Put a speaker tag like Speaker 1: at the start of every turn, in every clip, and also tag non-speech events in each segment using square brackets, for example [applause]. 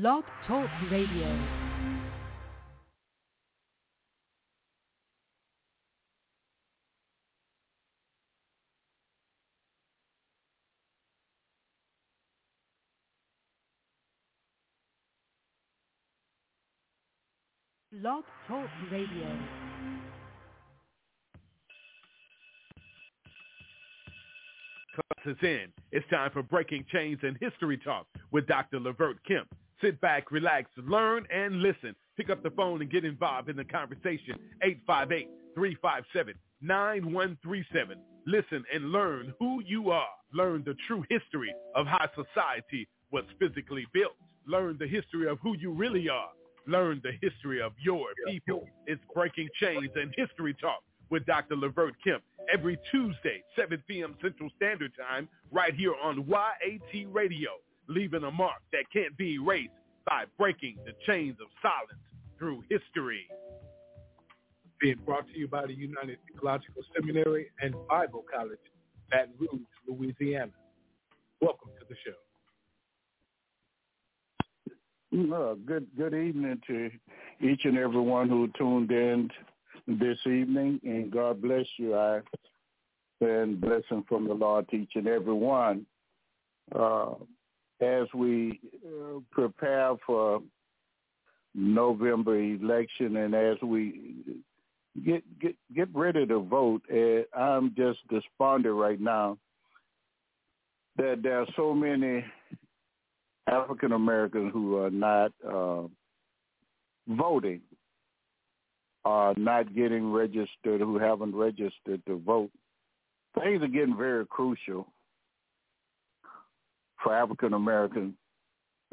Speaker 1: Blog Talk Radio. Blog Talk Radio.
Speaker 2: Is in. It's time for Breaking Chains and History Talk with Dr. Levert Kemp. Sit back, relax, learn, and listen. Pick up the phone and get involved in the conversation. 858-357-9137. Listen and learn who you are. Learn the true history of how society was physically built. Learn the history of who you really are. Learn the history of your people. It's Breaking Chains and History Talk with Dr. Levert Kemp every Tuesday, 7 p.m. Central Standard Time, right here on YAT Radio, leaving a mark that can't be erased by breaking the chains of silence through history.
Speaker 3: Being brought to you by the United Theological Seminary and Bible College, Baton Rouge, Louisiana. Welcome to the show.
Speaker 4: Uh, good good evening to each and every one who tuned in this evening, and God bless you. I and blessing from the Lord to each and every one. Uh, as we uh, prepare for November election, and as we get get get ready to vote, uh, I'm just despondent right now that there are so many African Americans who are not uh, voting, are not getting registered, who haven't registered to vote. Things are getting very crucial for African Americans.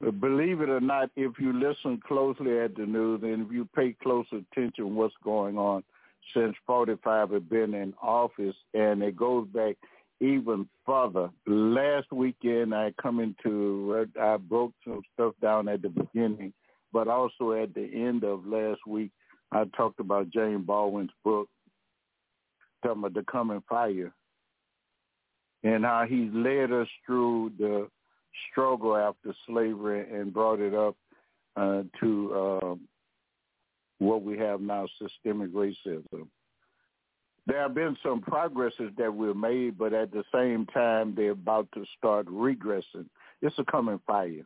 Speaker 4: Uh, believe it or not, if you listen closely at the news and if you pay close attention what's going on since 45 have been in office, and it goes back even further. Last weekend, I come into, I broke some stuff down at the beginning, but also at the end of last week, I talked about James Baldwin's book, talking about the coming fire, and how he led us through the struggle after slavery and brought it up uh, to uh, what we have now, systemic racism there have been some progresses that we've made, but at the same time, they're about to start regressing. It's a coming fire.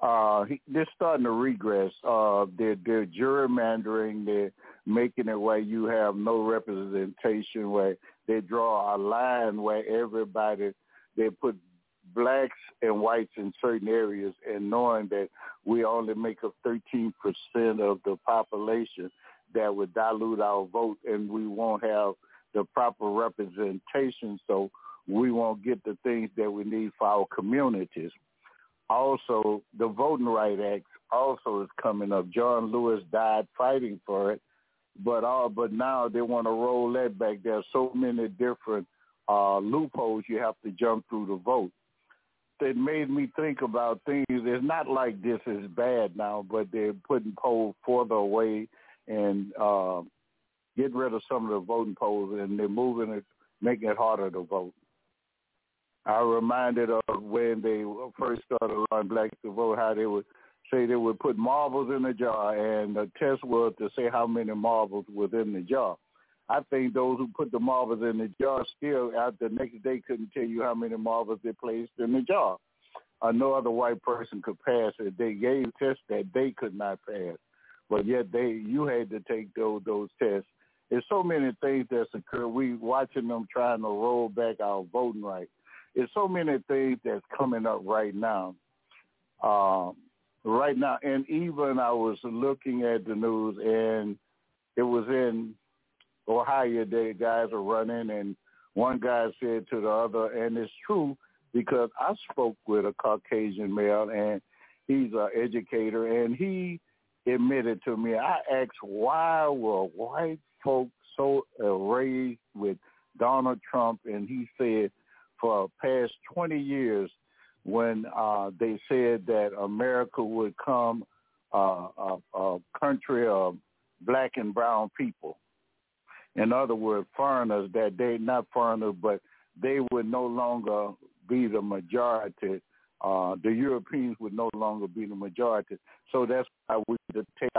Speaker 4: Uh, they're starting to regress. Uh, they're, they're gerrymandering. They're making it where you have no representation, where they draw a line where everybody, they put blacks and whites in certain areas and knowing that we only make up 13% of the population – that would dilute our vote and we won't have the proper representation so we won't get the things that we need for our communities. Also, the Voting Rights Act also is coming up. John Lewis died fighting for it, but all but now they want to roll that back. There are so many different uh, loopholes you have to jump through to vote. It made me think about things. It's not like this is bad now, but they're putting polls further away and uh, get rid of some of the voting polls, and they're moving it, making it harder to vote. I reminded of when they first started allowing blacks to vote, how they would say they would put marbles in a jar, and the test was to say how many marbles was in the jar. I think those who put the marbles in the jar still, out the next day, couldn't tell you how many marbles they placed in the jar. Uh, no other white person could pass it. They gave tests that they could not pass but yet they you had to take those those tests. There's so many things that's occurred. We watching them trying to roll back our voting rights. There's so many things that's coming up right now. Um, right now, and even I was looking at the news, and it was in Ohio. The guys are running, and one guy said to the other, and it's true because I spoke with a Caucasian male, and he's an educator, and he admitted to me. I asked why were white folks so enraged with Donald Trump, and he said for past 20 years when uh, they said that America would come uh, a, a country of black and brown people. In other words, foreigners that they not foreigners, but they would no longer be the majority uh, the Europeans would no longer be the majority. So that's why we to take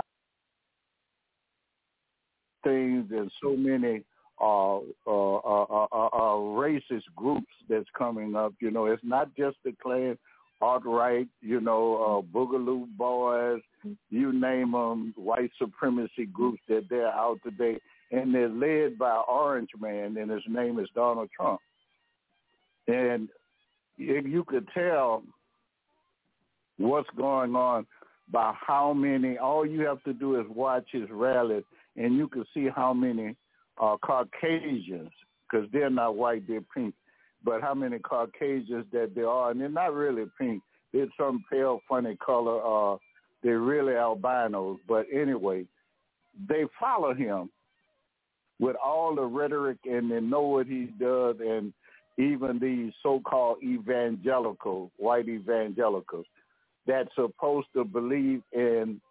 Speaker 4: things and so many uh, uh, uh, uh, uh, racist groups that's coming up. You know, it's not just the Klan, alt-right, you know, uh, Boogaloo Boys, you name them, white supremacy groups that they're out today, and they're led by Orange Man, and his name is Donald Trump. And if you could tell what's going on by how many. All you have to do is watch his rallies, and you can see how many uh, Caucasians, because they're not white, they're pink, but how many Caucasians that there are, and they're not really pink. They're some pale, funny color. Uh, they're really albinos. But anyway, they follow him with all the rhetoric, and they know what he does, and even these so-called evangelical, white evangelicals, that's supposed to believe in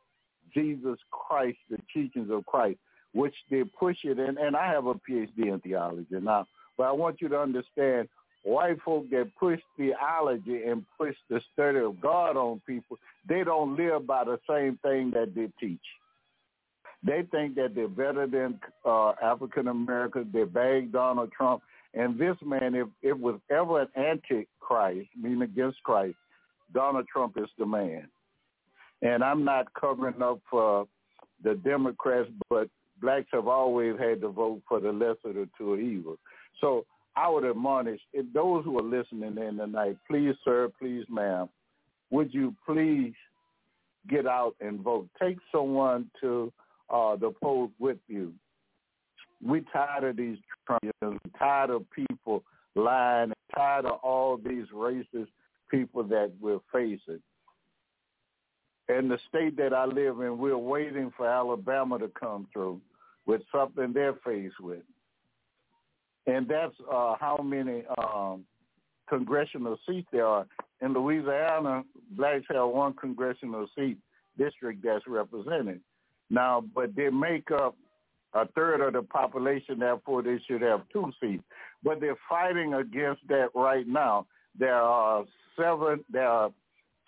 Speaker 4: Jesus Christ, the teachings of Christ, which they push it in. And I have a PhD in theology now, but I want you to understand white folk that push theology and push the study of God on people, they don't live by the same thing that they teach. They think that they're better than uh, African Americans. They bag Donald Trump. And this man, if it was ever an antichrist, meaning against Christ, Donald Trump is the man. And I'm not covering up for the Democrats, but blacks have always had to vote for the lesser of the two evils. So I would admonish those who are listening in tonight, please, sir, please, ma'am, would you please get out and vote? Take someone to uh, the polls with you. We're tired of these Trumpians, tired of people lying, tired of all these racist people that we're facing. In the state that I live in, we're waiting for Alabama to come through with something they're faced with. And that's uh, how many um, congressional seats there are. In Louisiana, blacks have one congressional seat district that's represented. Now, but they make up a third of the population, therefore they should have two seats. But they're fighting against that right now. There are seven, there are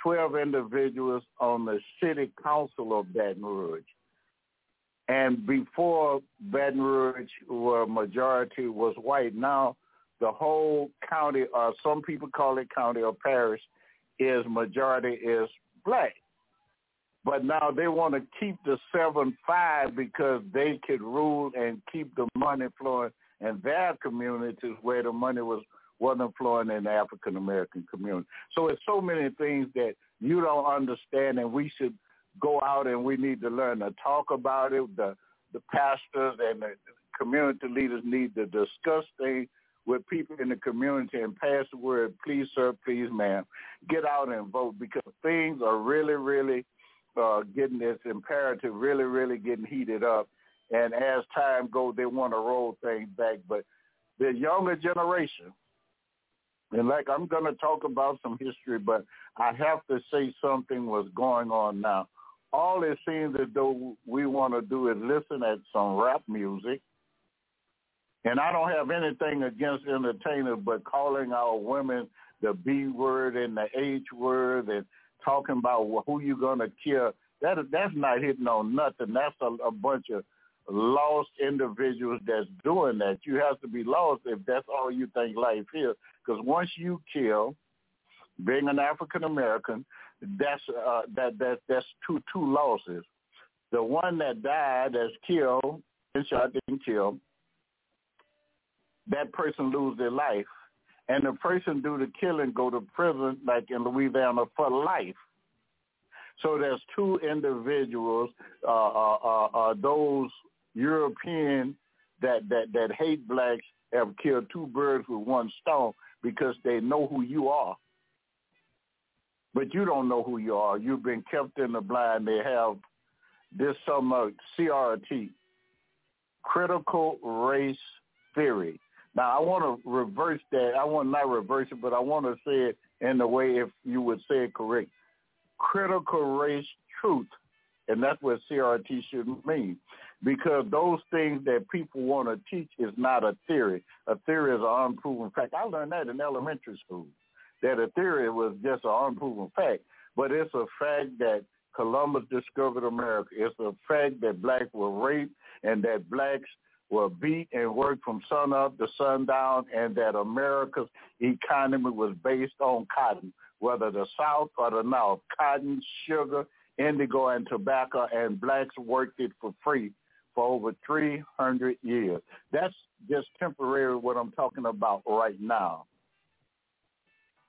Speaker 4: 12 individuals on the city council of Baton Rouge. And before Baton Rouge, where majority was white, now the whole county, or some people call it county or parish, is majority is black. But now they want to keep the seven five because they could rule and keep the money flowing in their communities where the money was wasn't flowing in the African American community. So it's so many things that you don't understand, and we should go out and we need to learn to talk about it. The the pastors and the community leaders need to discuss things with people in the community and pass the word, please, sir, please, ma'am, get out and vote because things are really, really uh, getting this imperative really, really getting heated up. And as time goes, they want to roll things back. But the younger generation, and like I'm going to talk about some history, but I have to say something was going on now. All it seems as though we want to do is listen at some rap music. And I don't have anything against entertainers, but calling our women the B word and the H word and talking about who you're going to kill. That that's not hitting on nothing. That's a, a bunch of lost individuals that's doing that. You have to be lost if that's all you think life is. Because once you kill, being an African American, that's uh, that that that's two two losses. The one that died, that's killed, and didn't kill. That person lose their life and the person do the killing go to prison, like in Louisiana, for life. So there's two individuals, uh, uh, uh, uh, those European that, that, that hate blacks have killed two birds with one stone because they know who you are. But you don't know who you are. You've been kept in the blind. They have this some CRT, critical race theory. Now I want to reverse that. I want not reverse it, but I want to say it in the way if you would say it correct. Critical race truth, and that's what CRT should mean, because those things that people want to teach is not a theory. A theory is an unproven fact. I learned that in elementary school. that a theory was just an unproven fact, but it's a fact that Columbus discovered America. It's a fact that blacks were raped and that blacks were beat and worked from sun up to sundown and that America's economy was based on cotton, whether the South or the North, cotton, sugar, indigo, and tobacco, and blacks worked it for free for over 300 years. That's just temporary what I'm talking about right now.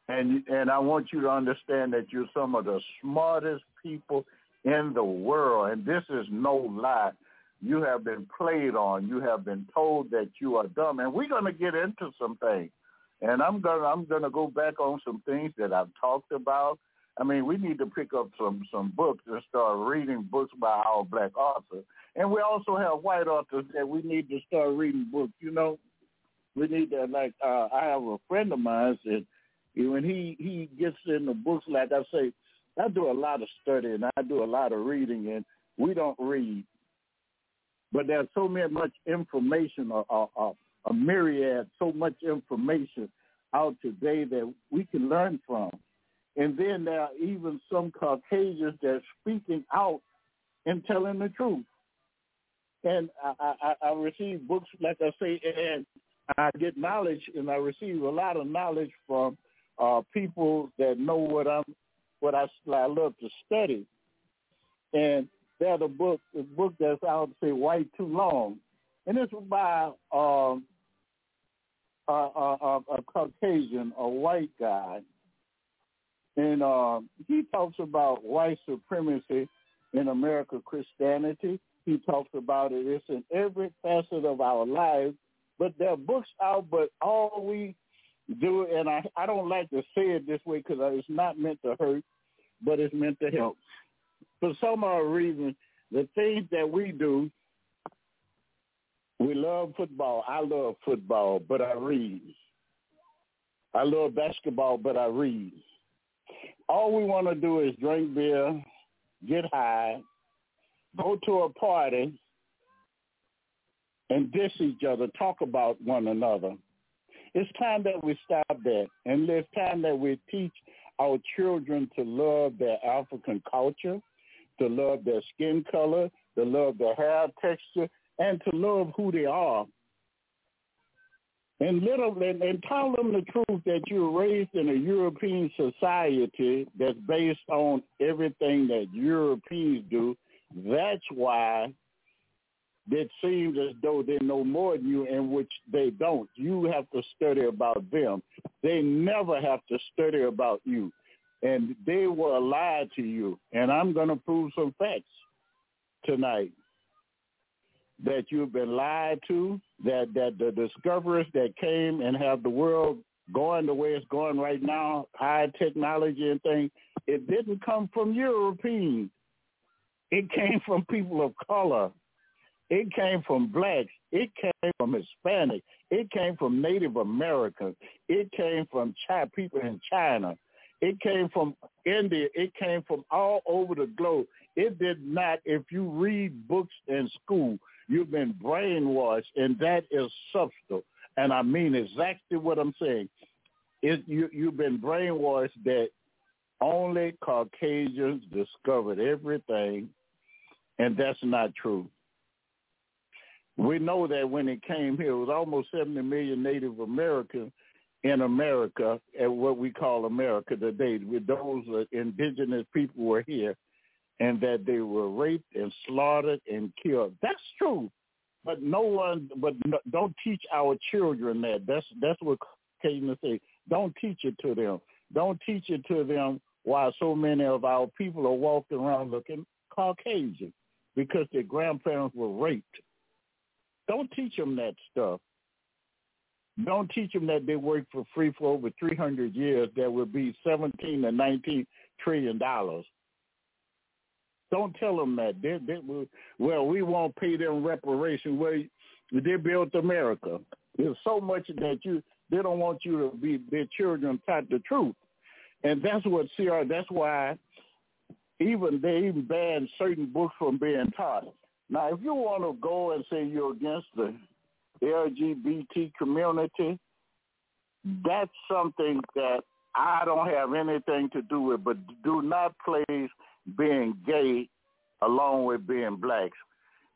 Speaker 4: And and I want you to understand that you're some of the smartest people in the world, and this is no lie. You have been played on. You have been told that you are dumb, and we're going to get into some things. And I'm gonna I'm gonna go back on some things that I've talked about. I mean, we need to pick up some some books and start reading books by our black authors. And we also have white authors that we need to start reading books. You know, we need to like. Uh, I have a friend of mine that when he he gets in the books, like I say, I do a lot of studying, I do a lot of reading, and we don't read. But there's so many much information, a, a, a myriad, so much information out today that we can learn from. And then there are even some Caucasians that are speaking out and telling the truth. And I, I, I receive books, like I say, and I get knowledge, and I receive a lot of knowledge from uh, people that know what I'm, what I, I love to study. And there's a book, a book that's out, say, White Too Long. And it's by um, a, a, a Caucasian, a white guy. And uh, he talks about white supremacy in American Christianity. He talks about it. It's in every facet of our lives. But there are books out, but all we do and I, I don't like to say it this way because it's not meant to hurt, but it's meant to help. For some odd reason, the things that we do, we love football. I love football, but I read. I love basketball, but I read. All we want to do is drink beer, get high, go to a party, and diss each other, talk about one another. It's time that we stop that, and it's time that we teach our children to love their African culture, to love their skin color, to love their hair texture, and to love who they are. And little and, and tell them the truth that you're raised in a European society that's based on everything that Europeans do. That's why it seems as though they know more than you in which they don't. You have to study about them. They never have to study about you. And they will lie to you. And I'm going to prove some facts tonight that you've been lied to, that, that the discoverers that came and have the world going the way it's going right now, high technology and things, it didn't come from Europeans. It came from people of color it came from blacks. It came from Hispanic. It came from Native Americans. It came from China, people in China. It came from India. It came from all over the globe. It did not, if you read books in school, you've been brainwashed, and that is substantial. And I mean exactly what I'm saying. It, you, you've been brainwashed that only Caucasians discovered everything, and that's not true. We know that when it came here, it was almost 70 million Native Americans in America, at what we call America today. With those uh, indigenous people were here, and that they were raped and slaughtered and killed. That's true, but no one. But no, don't teach our children that. That's that's what Cajun say. Don't teach it to them. Don't teach it to them. Why so many of our people are walking around looking Caucasian because their grandparents were raped don't teach them that stuff. Don't teach them that they worked for free for over 300 years. That would be 17 to 19 trillion dollars. Don't tell them that. They, they, well, we won't pay them reparation. Well, they built America. There's so much that you they don't want you to be their children taught the truth, and that's what CR. That's why even they even banned certain books from being taught. Now, if you want to go and say you're against the LGBT community, that's something that I don't have anything to do with, but do not place being gay along with being blacks.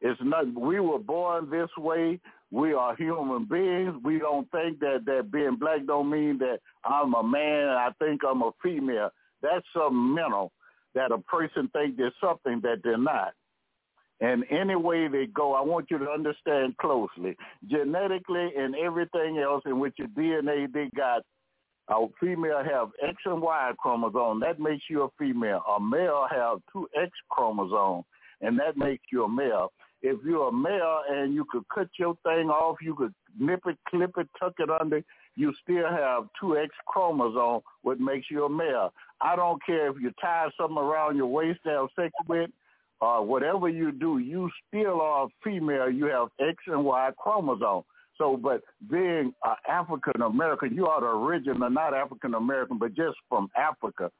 Speaker 4: It's not. We were born this way. We are human beings. We don't think that that being black don't mean that I'm a man. And I think I'm a female. That's some mental that a person think there's something that they're not. And any way they go, I want you to understand closely. Genetically and everything else in which your DNA, they got a female have X and Y chromosome. That makes you a female. A male have two X chromosomes, and that makes you a male. If you're a male and you could cut your thing off, you could nip it, clip it, tuck it under, you still have two X chromosome, what makes you a male. I don't care if you tie something around your waist to have sex with, or whatever you do, you still are female. You have X and Y chromosome. So, but being uh, African American, you are the original, not African American, but just from Africa.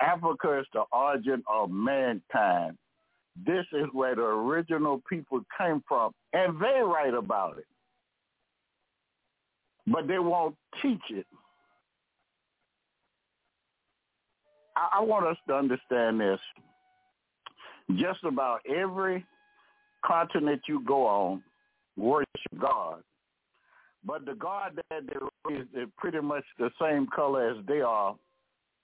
Speaker 4: Africa is the origin of mankind. This is where the original people came from, and they write about it. But they won't teach it. I, I want us to understand this. Just about every continent you go on worship God. But the God that they raise is pretty much the same color as they are,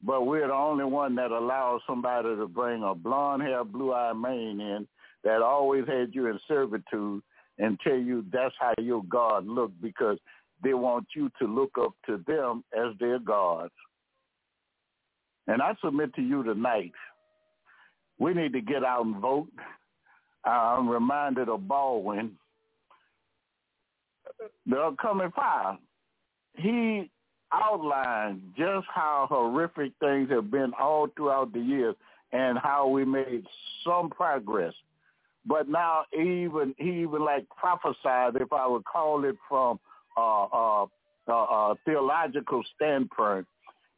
Speaker 4: but we're the only one that allows somebody to bring a blonde hair, blue-eyed man in that always had you in servitude and tell you that's how your God looked because they want you to look up to them as their gods. And I submit to you tonight, we need to get out and vote. I'm reminded of Baldwin the upcoming fire, he outlined just how horrific things have been all throughout the years and how we made some progress. But now even he even like prophesied, if I would call it from a uh, uh, uh, uh, theological standpoint,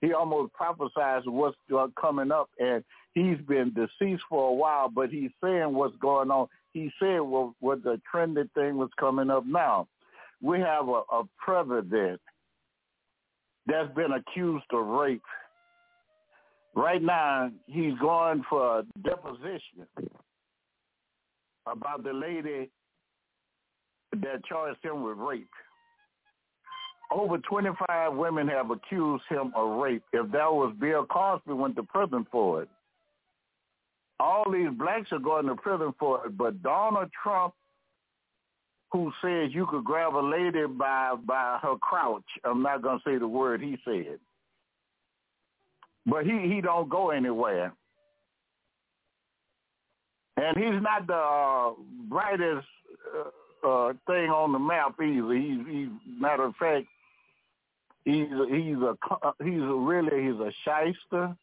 Speaker 4: he almost prophesies what's coming up, and he's been deceased for a while, but he's saying what's going on. He said what, what the trending thing was coming up now we have a, a president that's been accused of rape. Right now, he's going for a deposition about the lady that charged him with rape. Over 25 women have accused him of rape. If that was Bill Cosby, went to prison for it. All these blacks are going to prison for it, but Donald Trump who says you could grab a lady by by her crouch. I'm not gonna say the word he said, but he he don't go anywhere, and he's not the uh, brightest uh, uh, thing on the map either. He's, he's matter of fact, he's he's a he's a really he's a shyster,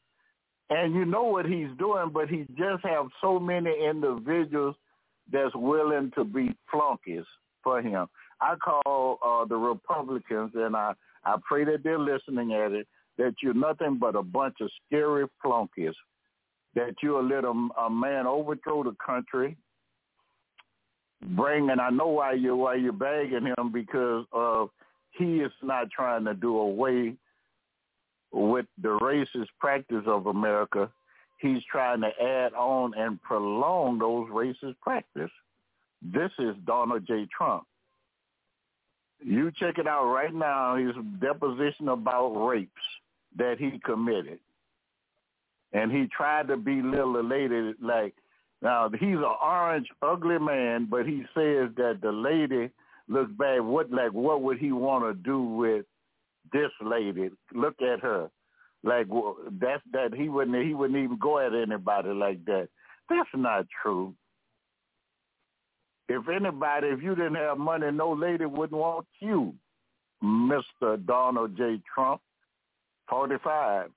Speaker 4: and you know what he's doing, but he just have so many individuals that's willing to be flunkies for him. I call uh, the Republicans, and I, I pray that they're listening at it, that you're nothing but a bunch of scary flunkies, that you'll let a, a man overthrow the country, bring, and I know why you're, why you're begging him because of he is not trying to do away with the racist practice of America he's trying to add on and prolong those racist practice. This is Donald J. Trump. You check it out right now, his deposition about rapes that he committed. And he tried to belittle the lady like, now he's an orange, ugly man, but he says that the lady looks bad. What like what would he want to do with this lady? Look at her. Like that's that he wouldn't he wouldn't even go at anybody like that. That's not true. If anybody, if you didn't have money, no lady wouldn't want you, Mister Donald J. Trump, forty five.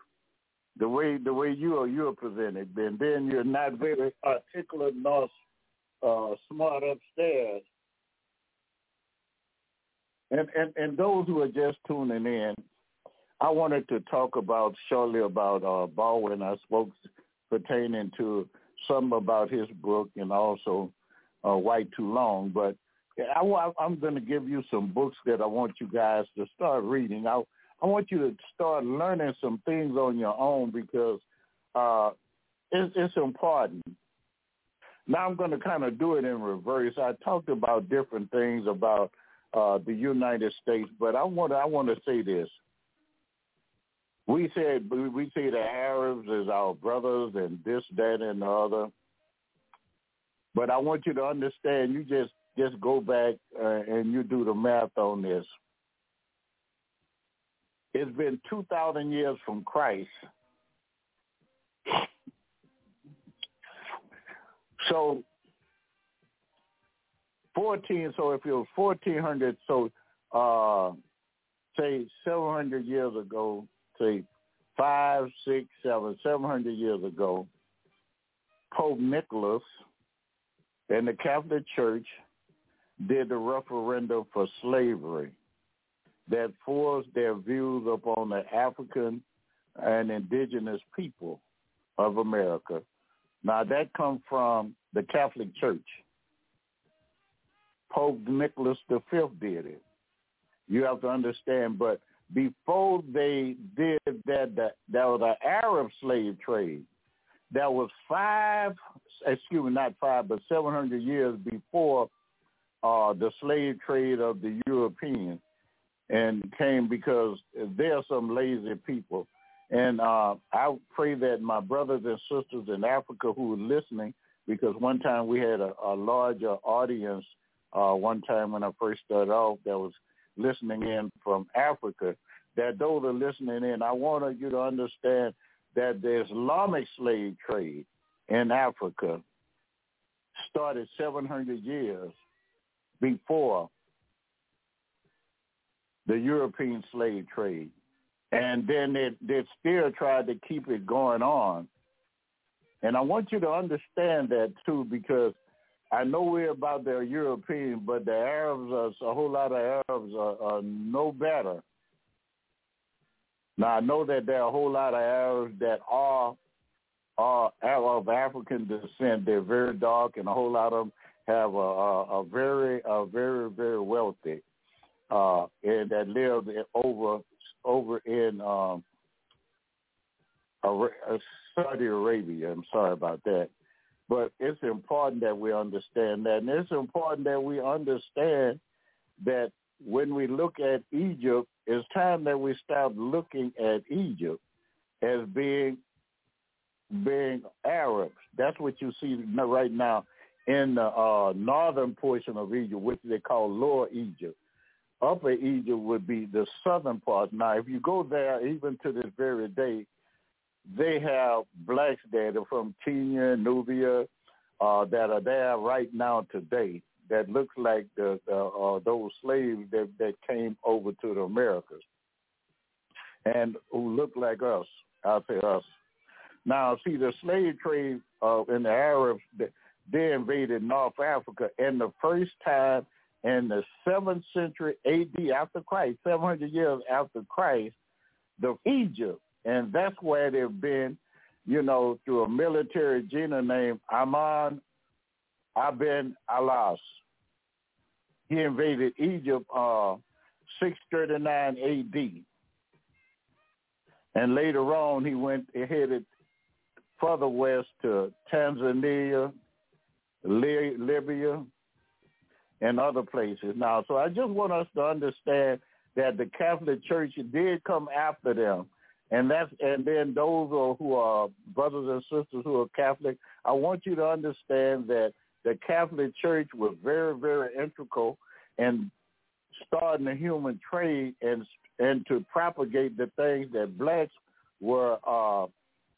Speaker 4: The way the way you are you're presented, then then you're not very articulate nor uh, smart upstairs. And, and and those who are just tuning in, I wanted to talk about shortly about uh, Baldwin. I spoke pertaining to some about his book and also uh, White Too Long. But I, I'm going to give you some books that I want you guys to start reading. I, I want you to start learning some things on your own because uh, it's, it's important. Now I'm going to kind of do it in reverse. I talked about different things about uh, the United States, but I want I want to say this. We said we say the Arabs is our brothers and this, that, and the other. But I want you to understand. You just just go back uh, and you do the math on this. It's been two thousand years from Christ. So 14, so if it was 1400, so uh, say 700 years ago, say five, six, seven, 700 years ago, Pope Nicholas and the Catholic Church did the referendum for slavery that forced their views upon the African and indigenous people of America. Now that comes from the Catholic Church. Pope Nicholas V did it. You have to understand, but before they did that, that, that was an Arab slave trade. That was five, excuse me, not five, but 700 years before uh, the slave trade of the Europeans and came because there are some lazy people. And uh, I pray that my brothers and sisters in Africa who are listening, because one time we had a, a larger audience uh, one time when I first started off that was listening in from Africa, that those are listening in, I want you to understand that the Islamic slave trade in Africa started 700 years before the European slave trade. And then they still tried to keep it going on. And I want you to understand that too, because I know we're about the European, but the Arabs, are, a whole lot of Arabs are, are no better. Now I know that there are a whole lot of Arabs that are are of African descent. They're very dark, and a whole lot of them have a, a, a very, a very, very wealthy, uh, and that live over over in um, Saudi Arabia. I'm sorry about that. But it's important that we understand that. And it's important that we understand that when we look at Egypt, it's time that we stop looking at Egypt as being being Arabs. That's what you see right now in the uh, northern portion of Egypt, which they call Lower Egypt. Upper Egypt would be the southern part. Now, if you go there, even to this very day, they have blacks there They're from Kenya, Nubia, uh, that are there right now today that looks like the, the uh, those slaves that, that came over to the Americas and who look like us, I'll say us. Now, see, the slave trade uh, in the Arabs, they invaded North Africa, and the first time in the 7th century AD after Christ, 700 years after Christ, the Egypt and that's where they've been, you know, through a military general named Aman Aben Alas. He invaded Egypt uh, 639 AD. And later on, he went headed further west to Tanzania, Libya, and other places. Now, so I just want us to understand that the Catholic Church did come after them and that's and then those who are brothers and sisters who are Catholic, I want you to understand that the Catholic Church was very, very integral in starting the human trade and and to propagate the things that blacks were uh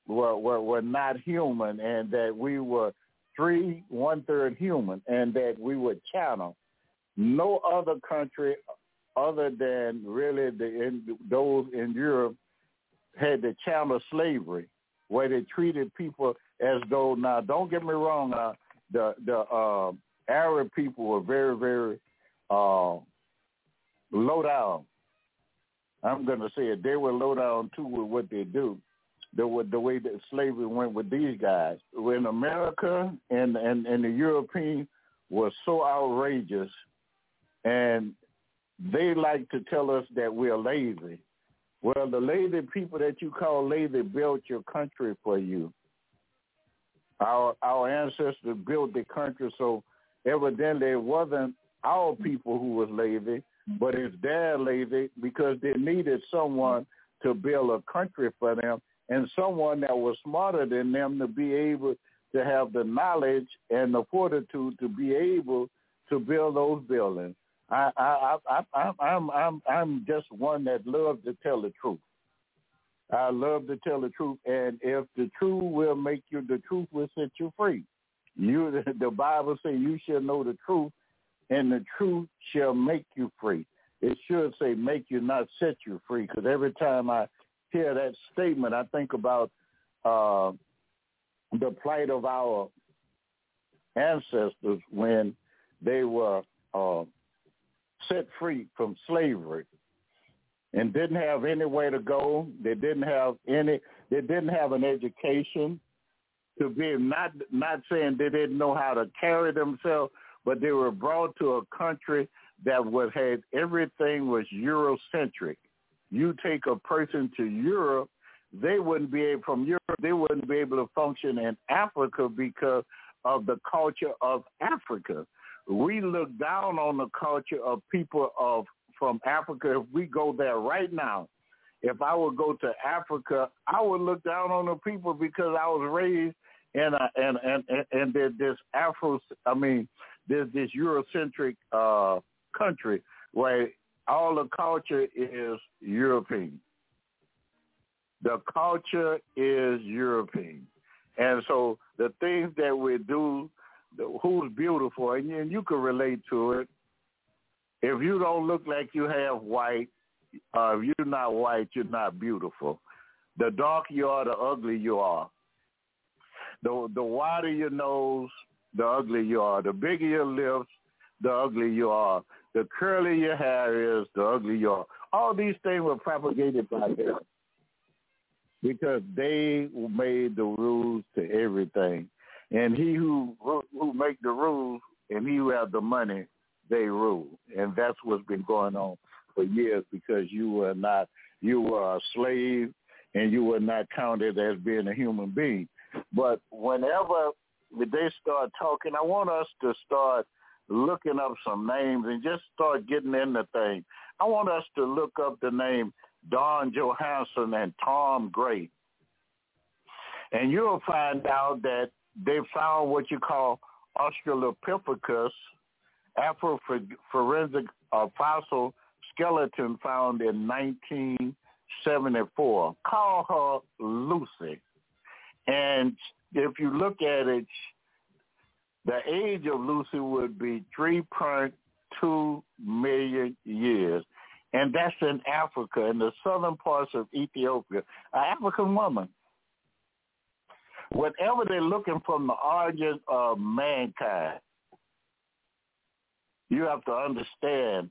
Speaker 4: were were, were not human and that we were three one third human and that we would channel. No other country other than really the in, those in Europe had the chattel slavery, where they treated people as though. Now, don't get me wrong. Uh, the the uh, Arab people were very very uh, low down. I'm going to say it. They were low down too with what they do. The the way that slavery went with these guys. When America and and and the European was so outrageous, and they like to tell us that we're lazy Well, the lazy people that you call lazy built your country for you. Our our ancestors built the country, so evidently it wasn't our people who was lazy, but it's their lazy because they needed someone to build a country for them and someone that was smarter than them to be able to have the knowledge and the fortitude to be able to build those buildings. I, I, I, I, I'm, I'm, I'm just one that loves to tell the truth. I love to tell the truth, and if the truth will make you, the truth will set you free. You, [laughs] the Bible says, you shall know the truth, and the truth shall make you free. It should say make you, not set you free, because every time I hear that statement, I think about uh, the plight of our ancestors when they were uh, set free from slavery and didn't have anywhere to go. They didn't have any. They didn't have an education to be not not saying they didn't know how to carry themselves, but they were brought to a country that was had everything was Eurocentric. You take a person to Europe, they wouldn't be able from Europe. They wouldn't be able to function in Africa because of the culture of Africa. We look down on the culture of people of from Africa. If we go there right now, if I would go to Africa, I would look down on the people because I was raised in a and and and, this Afro. I mean, there's this Eurocentric uh, country where all the culture is European. The culture is European. And so the things that we do, who's beautiful, and you, and you can relate to it. If you don't look like you have white, uh, if you're not white, you're not beautiful. The darker you are, the ugly you are. The the wider your nose, the uglier you are. The bigger your lips, the uglier you are. The curlier your hair is, the uglier you are. All these things were propagated by them because they made the rules to everything. And he who who make the rules and he who have the money, they rule. And that's what's been going on for years because you were not you were a slave and you were not counted as being a human being. But whenever they start talking, I want us to start looking up some names and just start getting into things. I want us to look up the name Don Johanson and Tom Gray. And you'll find out that they found what you call Australopithecus, afarensis uh, fossil skeleton found in 1974. Call her Lucy. And if you look at it, the age of Lucy would be 3.2 million years and that's in Africa, in the southern parts of Ethiopia, an African woman. Whatever they're looking from the origin of mankind, you have to understand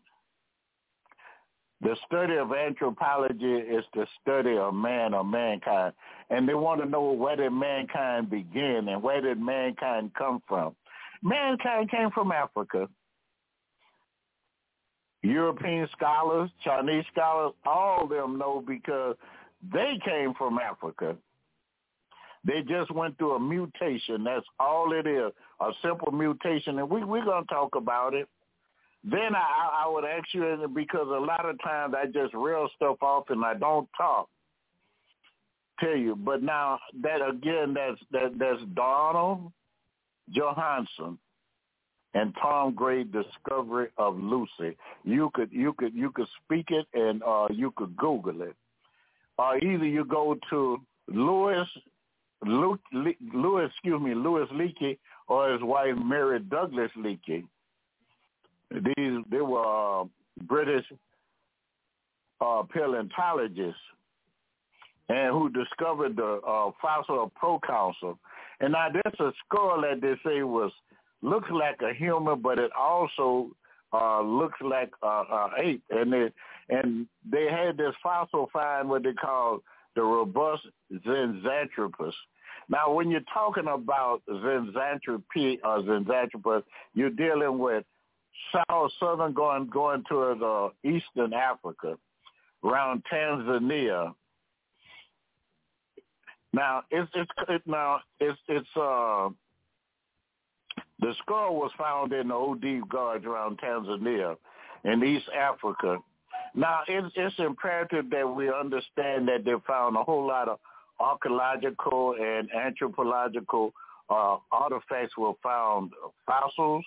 Speaker 4: the study of anthropology is the study of man or mankind. And they want to know where did mankind begin and where did mankind come from. Mankind came from Africa. European scholars, Chinese scholars, all of them know because they came from Africa. They just went through a mutation. That's all it is, a simple mutation. And we, we're going to talk about it. Then I, I would ask you, because a lot of times I just reel stuff off and I don't talk. Tell you, but now that again, that's that, that's Donald Johanson and Tom Gray discovery of Lucy. You could you could you could speak it and uh, you could Google it. Uh, either you go to Louis Louis, Louis excuse me Louis Leakey or his wife Mary Douglas Leakey. These they were uh, British uh, paleontologists and who discovered the uh, fossil of proconsul. And now there's a skull that they say was looks like a human, but it also uh, looks like a ape. And they, and they had this fossil find what they call the robust Zinjanthropus. Now, when you're talking about Zinjanthropy or Zinjanthropus, you're dealing with south, southern going going to the eastern Africa. around Tanzania. Now it's it's it, now it's it's uh the skull was found in the OD Gorge around Tanzania in East Africa. Now it's it's imperative that we understand that they found a whole lot of archaeological and anthropological uh, artifacts were found fossils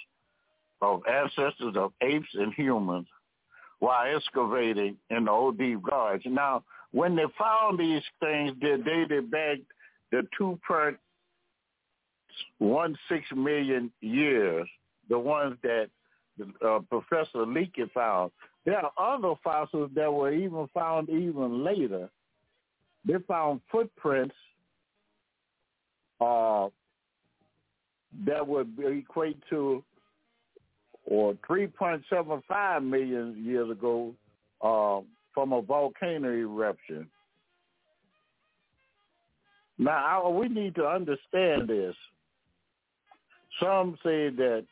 Speaker 4: of ancestors of apes and humans while excavating in the Olduvai Gorge. Now, when they found these things, they dated back the two point one six million years, the ones that uh, Professor Leakey found. There are other fossils that were even found even later. They found footprints uh, that would equate to or 3.75 million years ago uh, from a volcano eruption. Now, we need to understand this. Some say that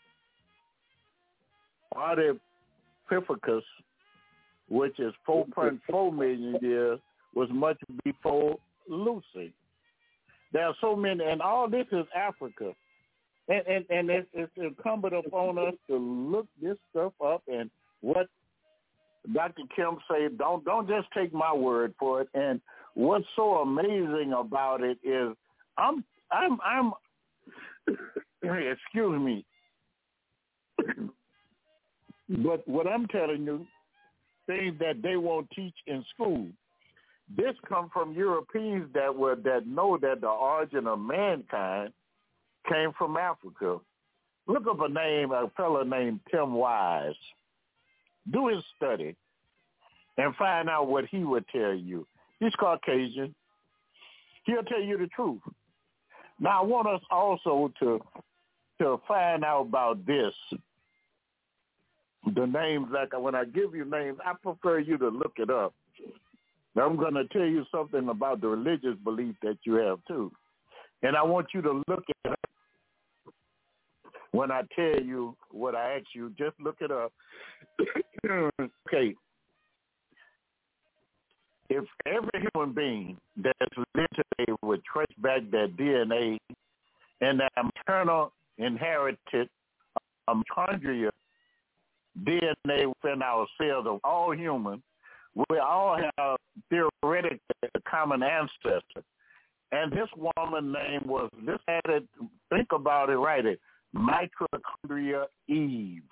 Speaker 4: Ardipithecus, which is 4.4 million years, was much before Lucy. There are so many, and all this is Africa. And and, and it's, it's incumbent upon us to look this stuff up and what Dr. Kim said. Don't don't just take my word for it. And what's so amazing about it is I'm I'm I'm [coughs] excuse me. [coughs] but what I'm telling you, things that they won't teach in school. This come from Europeans that were that know that the origin of mankind came from Africa. Look up a name, a fellow named Tim Wise. Do his study and find out what he would tell you. He's Caucasian. He'll tell you the truth. Now I want us also to to find out about this. The names, like when I give you names, I prefer you to look it up. Now I'm going to tell you something about the religious belief that you have too. And I want you to look it when I tell you what I ask you, just look it up. [clears throat] okay. If every human being that's lived today would trace back their DNA and their maternal inherited mitochondria DNA within our cells of all humans, we all have theoretically a common ancestor. And this woman name was, this had it, think about it right, it, mitochondria Eve.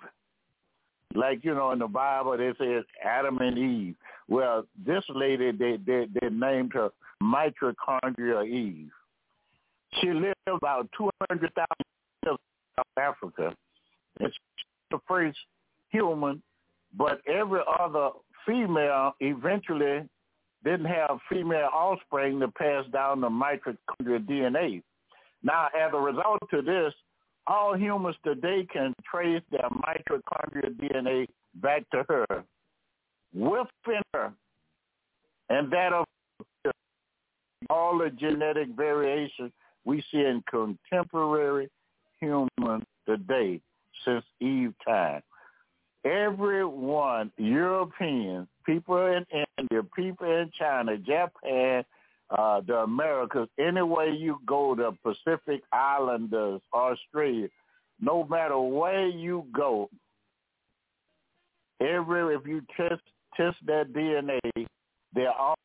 Speaker 4: Like, you know, in the Bible, they say Adam and Eve. Well, this lady, they, they, they named her mitochondria Eve. She lived about 200,000 years in South Africa. It's the first human, but every other female eventually didn't have female offspring to pass down the mitochondrial DNA. Now, as a result to this, all humans today can trace their mitochondrial DNA back to her, within her, and that of all the genetic variation we see in contemporary humans today since Eve time. Everyone, Europeans, people in India, people in China, Japan, uh, the Americas, anywhere you go, the Pacific Islanders, Australia, no matter where you go, every if you test test that DNA, they're all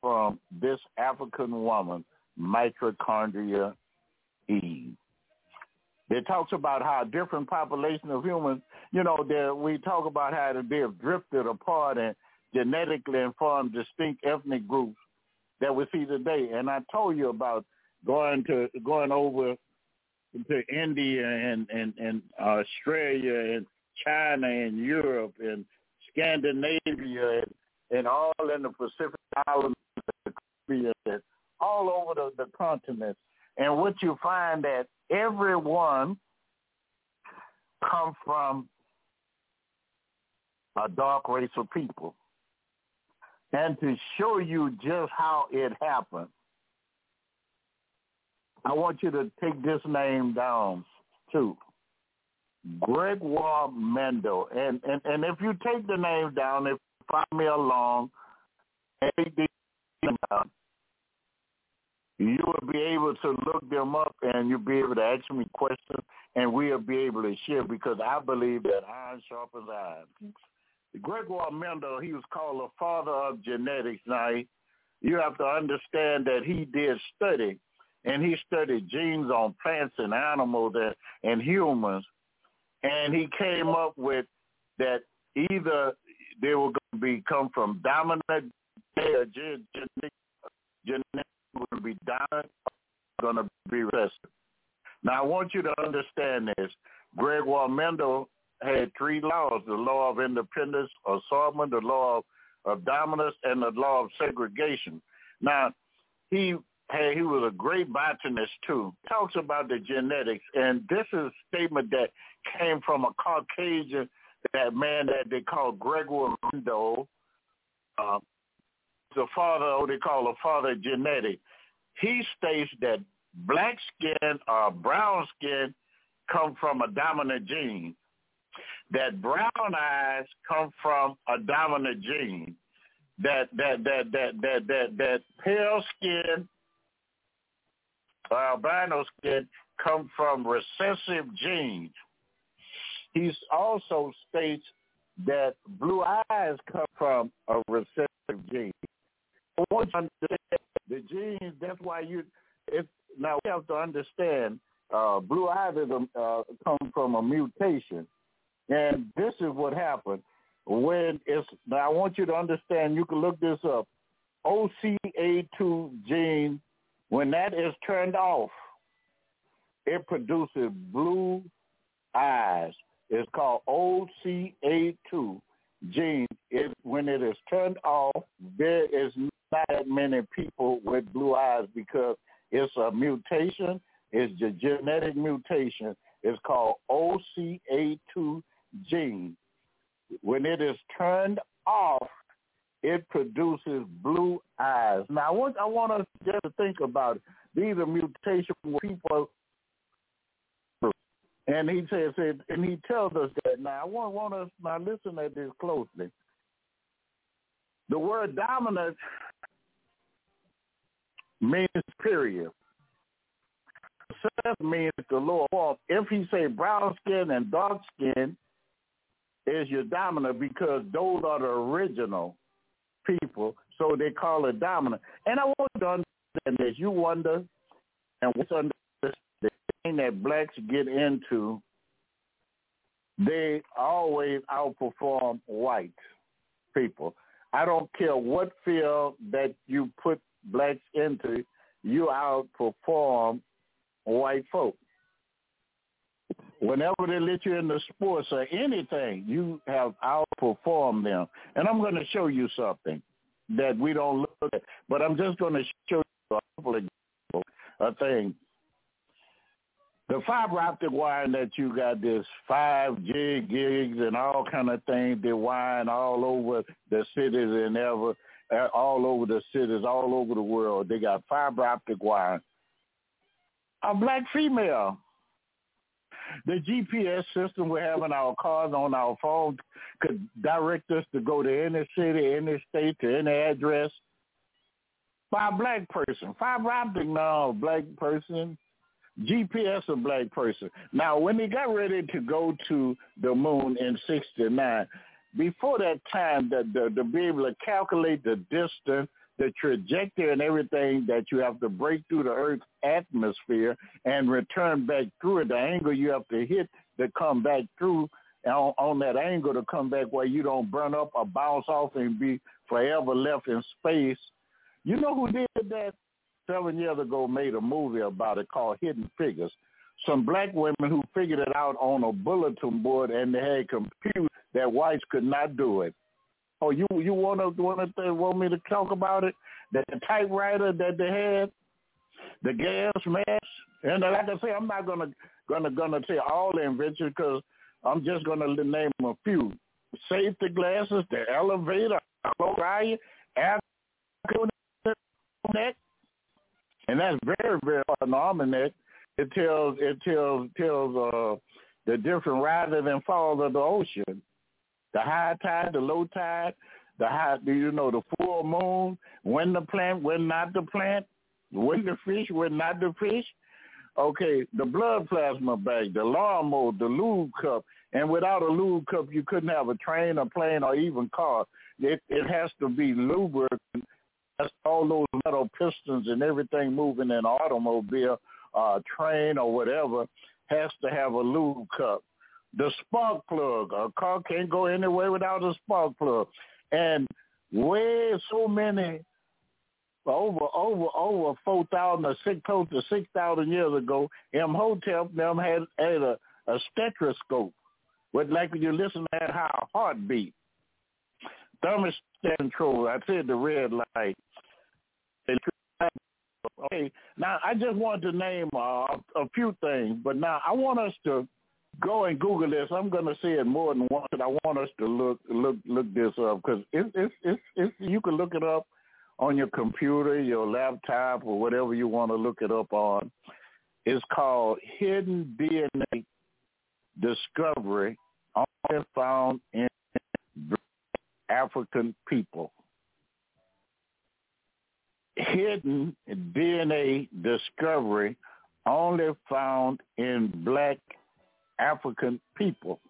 Speaker 4: from this African woman, mitochondria Eve. It talks about how different population of humans, you know, there we talk about how they have drifted apart and genetically informed distinct ethnic groups that we see today. And I told you about going to going over to India and and and Australia and China and Europe and Scandinavia and, and all in the Pacific Islands, and all over the, the continent. And what you find that everyone come from a dark race of people and to show you just how it happened, I want you to take this name down too. Gregoire Mendel. And, and and if you take the name down, if follow me along, you will be able to look them up and you'll be able to ask me questions and we'll be able to share because I believe that iron sharpens iron. Gregor Mendel, he was called the father of genetics. Now, you have to understand that he did study, and he studied genes on plants and animals and, and humans, and he came up with that either they were going to be come from dominant genetic genetic going to be dominant going to be recessive. Now, I want you to understand this. Gregoire Mendel had three laws, the law of independence, assortment, the law of, of dominance, and the law of segregation. Now, he hey, he was a great botanist too. Talks about the genetics, and this is a statement that came from a Caucasian, that man that they call Gregoire Mendel, uh, the father, what they call the father genetic. He states that black skin or brown skin come from a dominant gene. That brown eyes come from a dominant gene. That that that that that that that pale skin, uh, albino skin, come from recessive genes. He also states that blue eyes come from a recessive gene. Once you understand the genes, that's why you. It's now we have to understand uh, blue eyes uh, come from a mutation, and this is what happened when it's. Now I want you to understand. You can look this up. OCA2 gene, when that is turned off, it produces blue eyes. It's called OCA2 gene. It, when it is turned off, there is not that many people with blue eyes because it's a mutation. It's a genetic mutation. It's called OCA2 gene. When it is turned off, it produces blue eyes. Now, I want I want us just to think about it. These are mutations where people, and he says, and he tells us that. Now, I want want us now listen at this closely. The word dominant means superior. Seth means the lower form. If he say brown skin and dark skin is your dominant because those are the original people, so they call it dominant. And I want to understand this. You wonder, and what's under the thing that blacks get into, they always outperform white people. I don't care what field that you put blacks into, you outperform white folk. Whenever they let you in the sports or anything, you have outperformed them. And I'm going to show you something that we don't look at, but I'm just going to show you a couple of examples, a thing. The fiber optic wiring that you got this five gig gigs and all kind of things, they're wiring all over the cities and ever all over the cities, all over the world. They got fiber optic wire. A black female. The GPS system we have in our cars on our phone could direct us to go to any city, any state, to any address by a black person. Fiber optic now, a black person. GPS a black person. Now, when they got ready to go to the moon in 69, before that time the, the, to be able to calculate the distance, the trajectory and everything that you have to break through the Earth's atmosphere and return back through it, the angle you have to hit to come back through on, on that angle to come back where you don't burn up or bounce off and be forever left in space. You know who did that? Seven years ago made a movie about it called Hidden Figures. Some black women who figured it out on a bulletin board and they had computers that whites could not do it. Oh, you you want to want to uh, want me to talk about it? That the typewriter that they had, the gas mask, and like I say, I'm not gonna gonna gonna say all the inventions because I'm just gonna name a few. Safety glasses, the elevator, Orion, air and that's very very phenomenal. It tells it tells tells uh the different rises and falls of the ocean the high tide, the low tide, the high, do you know the full moon, when the plant, when not the plant, when the fish, when not the fish. Okay, the blood plasma bag, the lawnmower, the lube cup, and without a lube cup, you couldn't have a train, a plane, or even car. It it has to be lubricant. That's all those metal pistons and everything moving in an automobile, uh, train, or whatever has to have a lube cup. The spark plug, a car can't go anywhere without a spark plug. And way so many over over over four thousand or six six thousand years ago, Imhotep them had had a, a stethoscope with like when you listen to how a heart beat. Thermostat control. I said the red light. Okay, now I just want to name uh, a few things, but now I want us to go and Google this. I'm going to say it more than once, I want us to look look look this up because it's it's it's it's you can look it up on your computer, your laptop, or whatever you want to look it up on. It's called Hidden DNA Discovery, only found in African people. Hidden DNA discovery only found in black African people.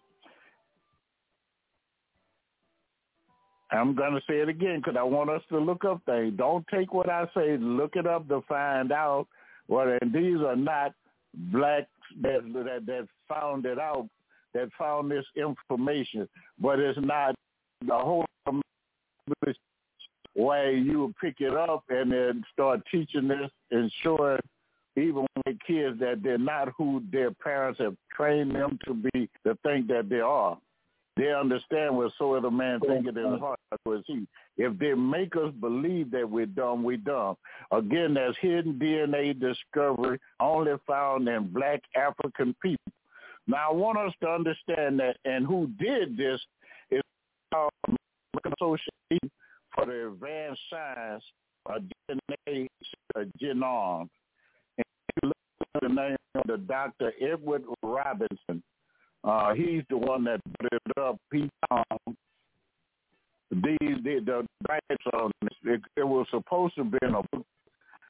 Speaker 4: I'm going to say it again because I want us to look up things. Don't take what I say, look it up to find out. Well, and these are not blacks that, that, that found it out, that found this information, but it's not the whole way you pick it up and then start teaching this and showing even with kids that they're not who their parents have trained them to be to think that they are. They understand what so the man thinketh in his heart was he. If they make us believe that we're dumb, we're dumb. Again, there's hidden DNA discovery only found in black African people. Now, I want us to understand that, and who did this is called Association for the Advanced Science of DNA Genome. And you look at the name of the Dr. Edward Robinson. Uh, he's the one that put up. These the, the rights on it. It was supposed to be in a book,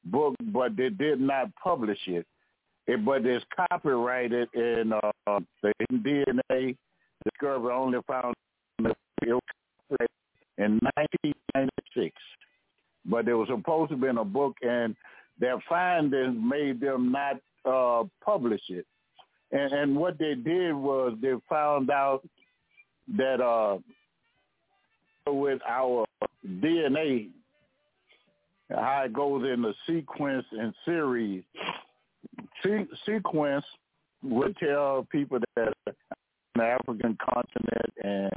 Speaker 4: book, but they did not publish it. it but it's copyrighted in uh, the DNA discovery only found in 1996. It was supposed to be in a book, and their findings made them not uh, publish it. And, and what they did was they found out that uh, with our DNA, how it goes in the sequence and series, Se- sequence would tell people that the African continent and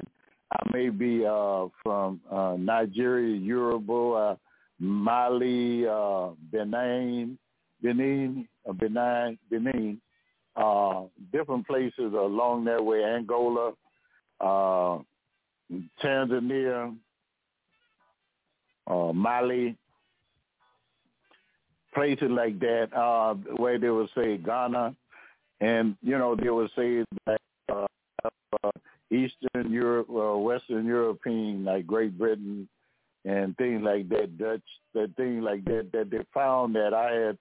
Speaker 4: I may be uh, from uh, Nigeria, Yoruba, Mali, uh, Benin, Benin, uh, Benin, Benin, uh, different places along that way, Angola, uh, Tanzania, uh, Mali, places like that, uh, where they would say Ghana, and you know they would say that uh, Eastern Europe, uh, Western European, like Great Britain, and things like that, Dutch, that things like that, that they found that I had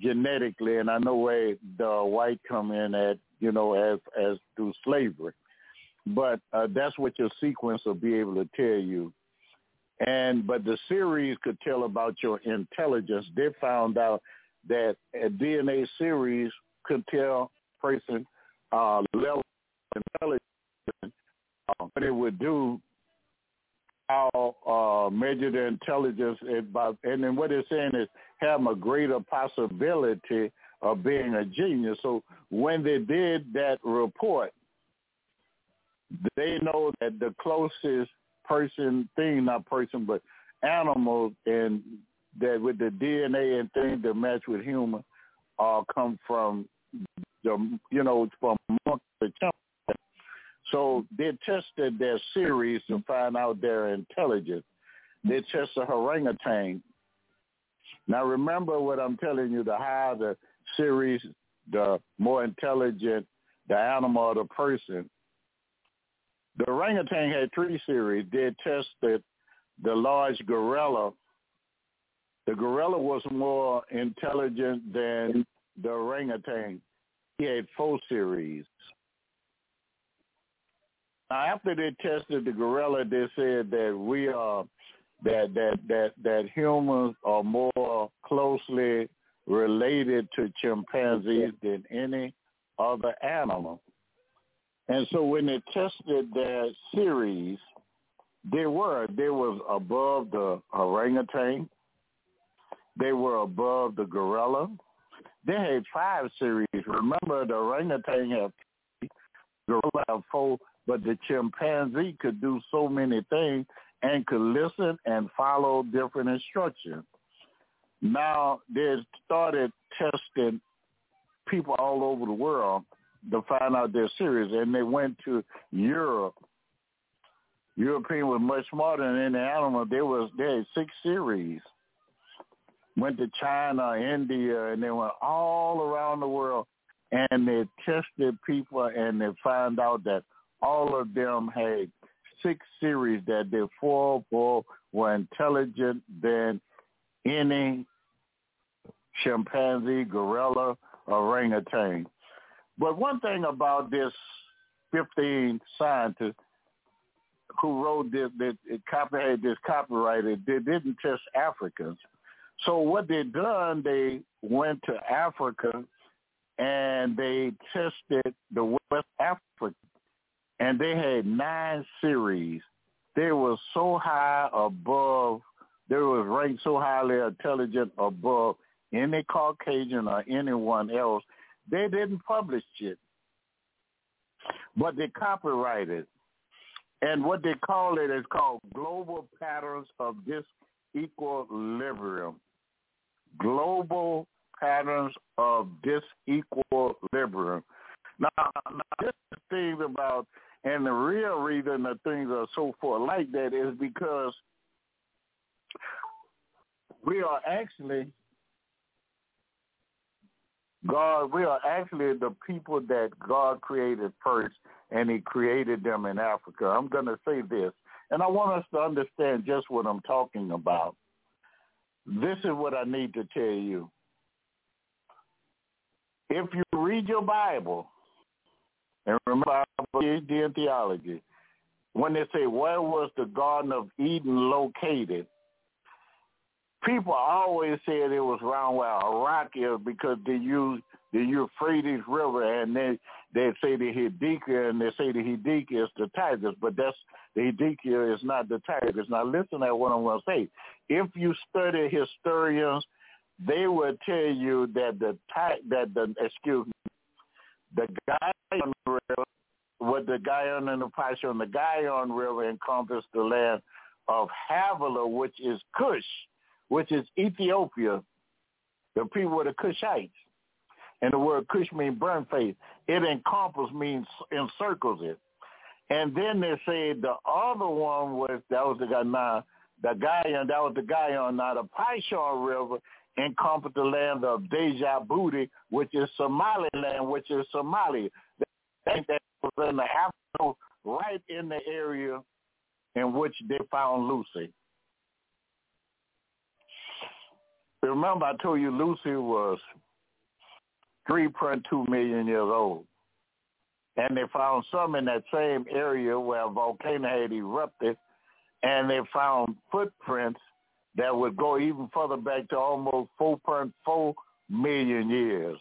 Speaker 4: genetically, and I know where the white come in at, you know, as as through slavery. But uh, that's what your sequence will be able to tell you. And but the series could tell about your intelligence. They found out that a DNA series could tell person uh, level of intelligence. Uh, what it would do how uh, measure the intelligence about, and then what it's saying is have a greater possibility of being a genius. So when they did that report, they know that the closest person thing, not person, but animal, and that with the DNA and things that match with human, uh, come from the, you know, from monkey to so they tested their series to find out their intelligence. They tested the orangutan. Now remember what I'm telling you, the higher the series, the more intelligent the animal or the person. The orangutan had three series. They tested the large gorilla, the gorilla was more intelligent than the orangutan. He had four series. Now, after they tested the gorilla, they said that we are that that that that humans are more closely related to chimpanzees than any other animal. And so when they tested their series, they were they was above the orangutan. They were above the gorilla. They had five series. Remember, the orangutan had three, gorilla had four, but the chimpanzee could do so many things and could listen and follow different instructions. Now they started testing people all over the world to find out their series, and they went to Europe. European was much smarter than any animal. There was they had six series. Went to China, India, and they went all around the world, and they tested people, and they found out that all of them had six series that they four were were intelligent than any chimpanzee, gorilla, orangutan. But one thing about this 15 scientists who wrote this, that copy had this copyrighted, they didn't test Africans. So what they done, they went to Africa and they tested the West Africa, and they had nine series. They were so high above, they was ranked so highly intelligent above any Caucasian or anyone else. They didn't publish it, but they copyrighted. And what they call it is called Global Patterns of Disequilibrium. Global Patterns of Disequilibrium. Now, now this is things about, and the real reason that things are so far like that is because we are actually God, we are actually the people that God created first, and he created them in Africa. I'm going to say this, and I want us to understand just what I'm talking about. This is what I need to tell you. If you read your Bible, and remember a PhD in theology, when they say, where was the Garden of Eden located? people always said it was around where Iraq is because they use the Euphrates River and they they say the Hidika and they say the Hidika is the Tigris, but that's the Hidika is not the Tigris. Now listen to what I'm going to say. If you study historians, they will tell you that the that the excuse me, the Gihon River, what the Gihon and the Pishon, the Gihon River encompassed the land of Havilah, which is Cush which is Ethiopia, the people of the Cushites. And the word Cush means burn face. It encompasses means encircles it. And then they said the other one was, that was the guy now, the guy, and that was the guy on now the Pishon River encompassed the land of Djibouti, which is Somaliland, which is Somalia. They think that was in the Africa, right in the area in which they found Lucy. Remember, I told you Lucy was 3.2 million years old. And they found some in that same area where a volcano had erupted, and they found footprints that would go even further back to almost 4.4 million years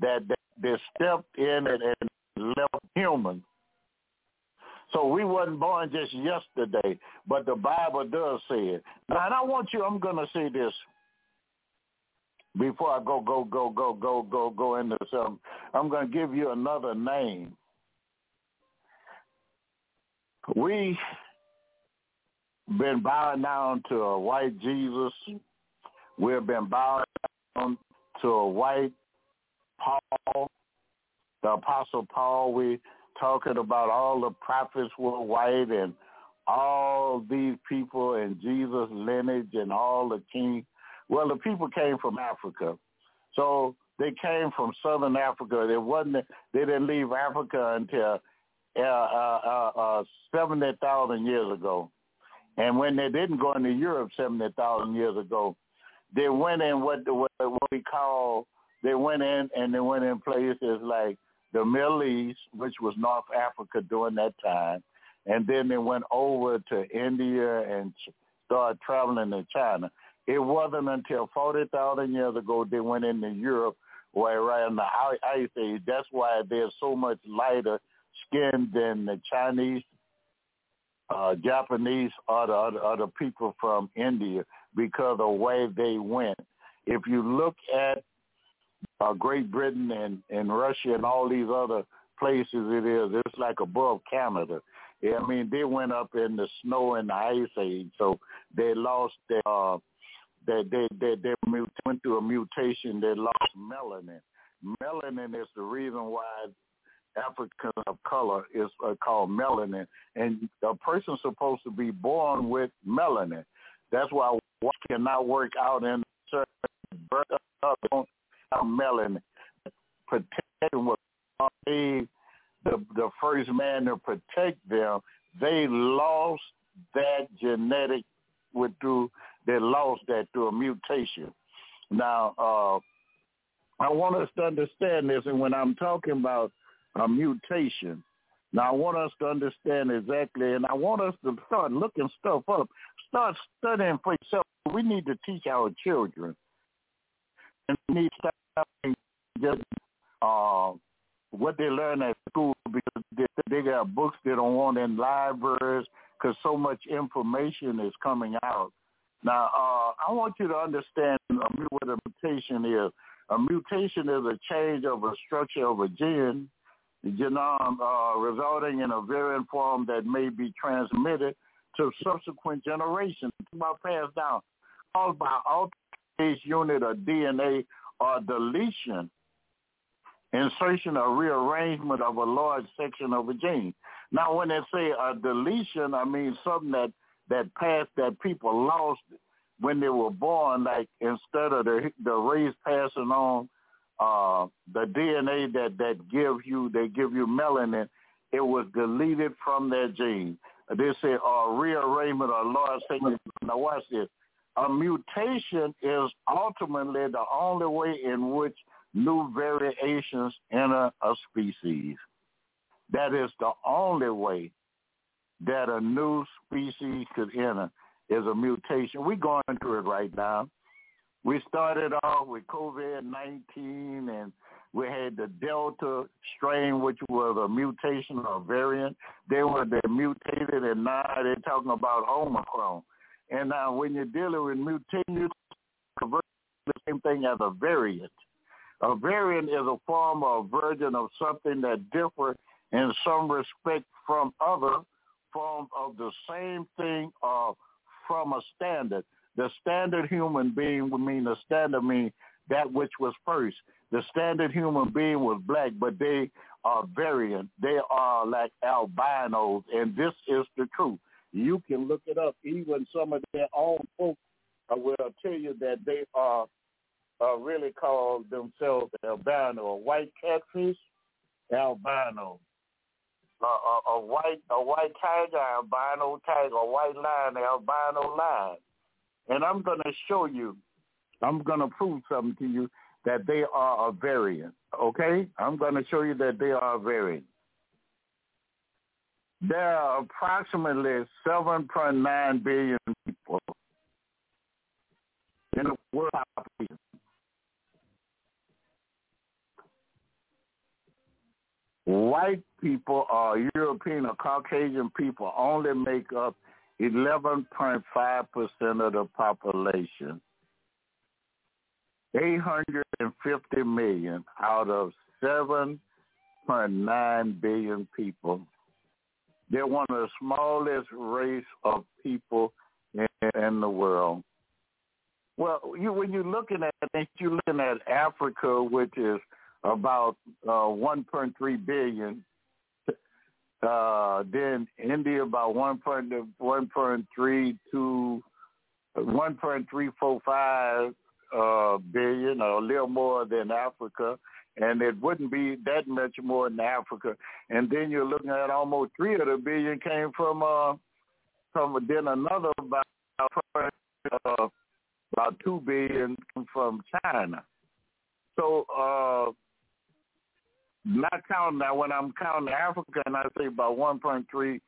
Speaker 4: that they stepped in and, and left humans. So we wasn't born just yesterday, but the Bible does say it. Now, and I want you, I'm going to say this before I go, go, go, go, go, go, go into something, I'm going to give you another name. We been bowing down to a white Jesus. We've been bowing down to a white Paul, the Apostle Paul. We talking about all the prophets were white and all these people and Jesus lineage and all the kings well, the people came from Africa, so they came from Southern Africa. They wasn't. They didn't leave Africa until uh, uh, uh, uh, seventy thousand years ago, And when they didn't go into Europe 70,000 years ago, they went in what, what, what we call, they went in and they went in places like the Middle East, which was North Africa during that time. And then they went over to India and started traveling to China. It wasn't until 40,000 years ago they went into Europe where around the ice age. That's why they're so much lighter skinned than the Chinese, uh, Japanese, or the, or the, people from India because of the way they went. If you look at uh, Great Britain and, and Russia and all these other places it is, it's like above Canada. Yeah, I mean, they went up in the snow and the ice age, so they lost their, uh, they, they, they, they went through a mutation. They lost melanin. Melanin is the reason why African of color is uh, called melanin, and a person's supposed to be born with melanin. That's why one cannot work out in certain melanin. Protection was the the first man to protect them, they lost that genetic with through they lost that through a mutation. Now, uh, I want us to understand this, and when I'm talking about a mutation, now I want us to understand exactly, and I want us to start looking stuff up, start studying for yourself. We need to teach our children, and we need to stop just uh, what they learn at school because they, they got books they don't want in libraries because so much information is coming out. Now, uh, I want you to understand what a mutation is. A mutation is a change of a structure of a gene, genome, uh, resulting in a variant form that may be transmitted to subsequent generations, about passed down, caused by alteration unit of DNA or deletion insertion or rearrangement of a large section of a gene. Now, when they say a deletion, I mean something that that passed that people lost when they were born. Like instead of the the race passing on uh, the DNA that that give you they give you melanin, it was deleted from their gene. They say a rearrangement or large section. Now watch this. A mutation is ultimately the only way in which new variations enter a species. That is the only way that a new species could enter is a mutation. We're going through it right now. We started off with COVID-19 and we had the Delta strain, which was a mutation or a variant. They were they mutated, and now they're talking about Omicron. And now when you're dealing with mutations, the same thing as a variant. A variant is a form or version of something that differs in some respect from other forms of the same thing or from a standard. The standard human being would mean the standard mean that which was first. The standard human being was black, but they are variant. They are like albinos, and this is the truth. You can look it up. Even some of their own folks will tell you that they are uh, really call themselves albino, a white catfish, albino. Uh, a, a white a white tiger, albino tiger, a white lion, albino lion. And I'm going to show you, I'm going to prove something to you that they are a variant. Okay? I'm going to show you that they are a variant. There are approximately 7.9 billion people in the world white people or European or Caucasian people only make up 11.5% of the population. 850 million out of 7.9 billion people. They're one of the smallest race of people in, in the world. Well, you, when you're looking at it, you're looking at Africa, which is about uh, 1.3 billion. Uh, then India about 1.1.3 to 1.345 uh, billion, or a little more than Africa, and it wouldn't be that much more than Africa. And then you're looking at almost three of the billion came from uh, from then another about uh, about two billion from China. So uh, not counting that when I'm counting Africa and I say about 1.3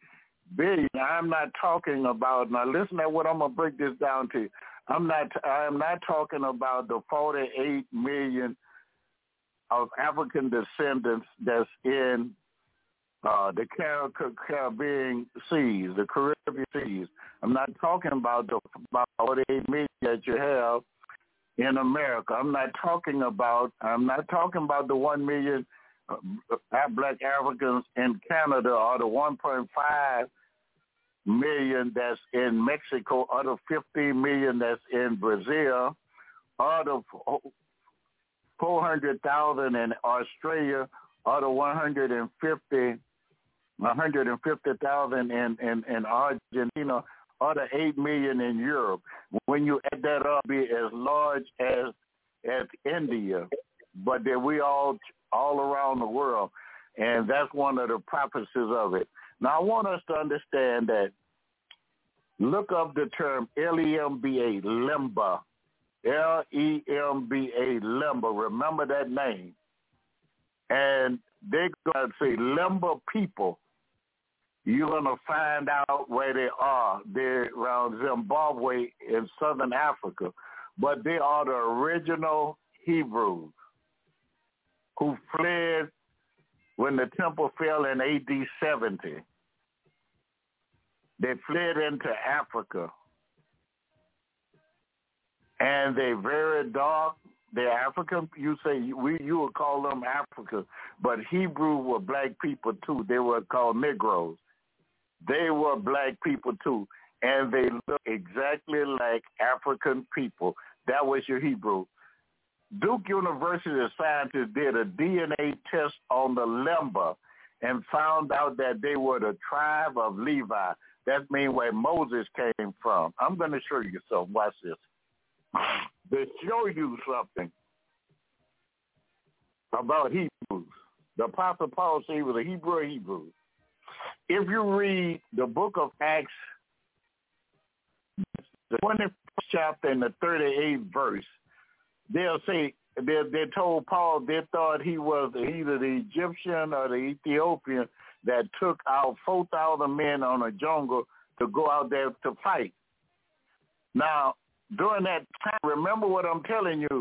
Speaker 4: billion, I'm not talking about now listen to what I'm gonna break this down to. I'm not I am not talking about the 48 million of African descendants that's in uh, the Caribbean seas, the Caribbean seas. I'm not talking about the about 48 million that you have in America. I'm not talking about I'm not talking about the 1 million black Africans in Canada are the 1.5 million that's in Mexico out of 15 million that's in Brazil out of 400,000 in Australia out of 150 150,000 in, in, in Argentina or the 8 million in Europe. When you add that up, be as large as as India, but that we all all around the world, and that's one of the prophecies of it. Now I want us to understand that. Look up the term L-E-M-B-A, Lemba, L-E-M-B-A, Lemba. Remember that name. And they're going to say Lemba people. You're going to find out where they are. They're around Zimbabwe in southern Africa. But they are the original Hebrews who fled when the temple fell in AD 70. They fled into Africa. And they very dark. They're African. You say we you would call them Africa, but Hebrew were black people too. They were called Negroes. They were black people too, and they look exactly like African people. That was your Hebrew. Duke University scientists did a DNA test on the Lemba and found out that they were the tribe of Levi. That means where Moses came from. I'm going to show you something. Watch this. To show you something about Hebrews. The Apostle Paul said he was a Hebrew Hebrew. If you read the book of Acts, the 21st chapter and the 38th verse, they'll say they they told Paul they thought he was either the Egyptian or the Ethiopian that took out four thousand men on a jungle to go out there to fight. Now, during that time, remember what I'm telling you.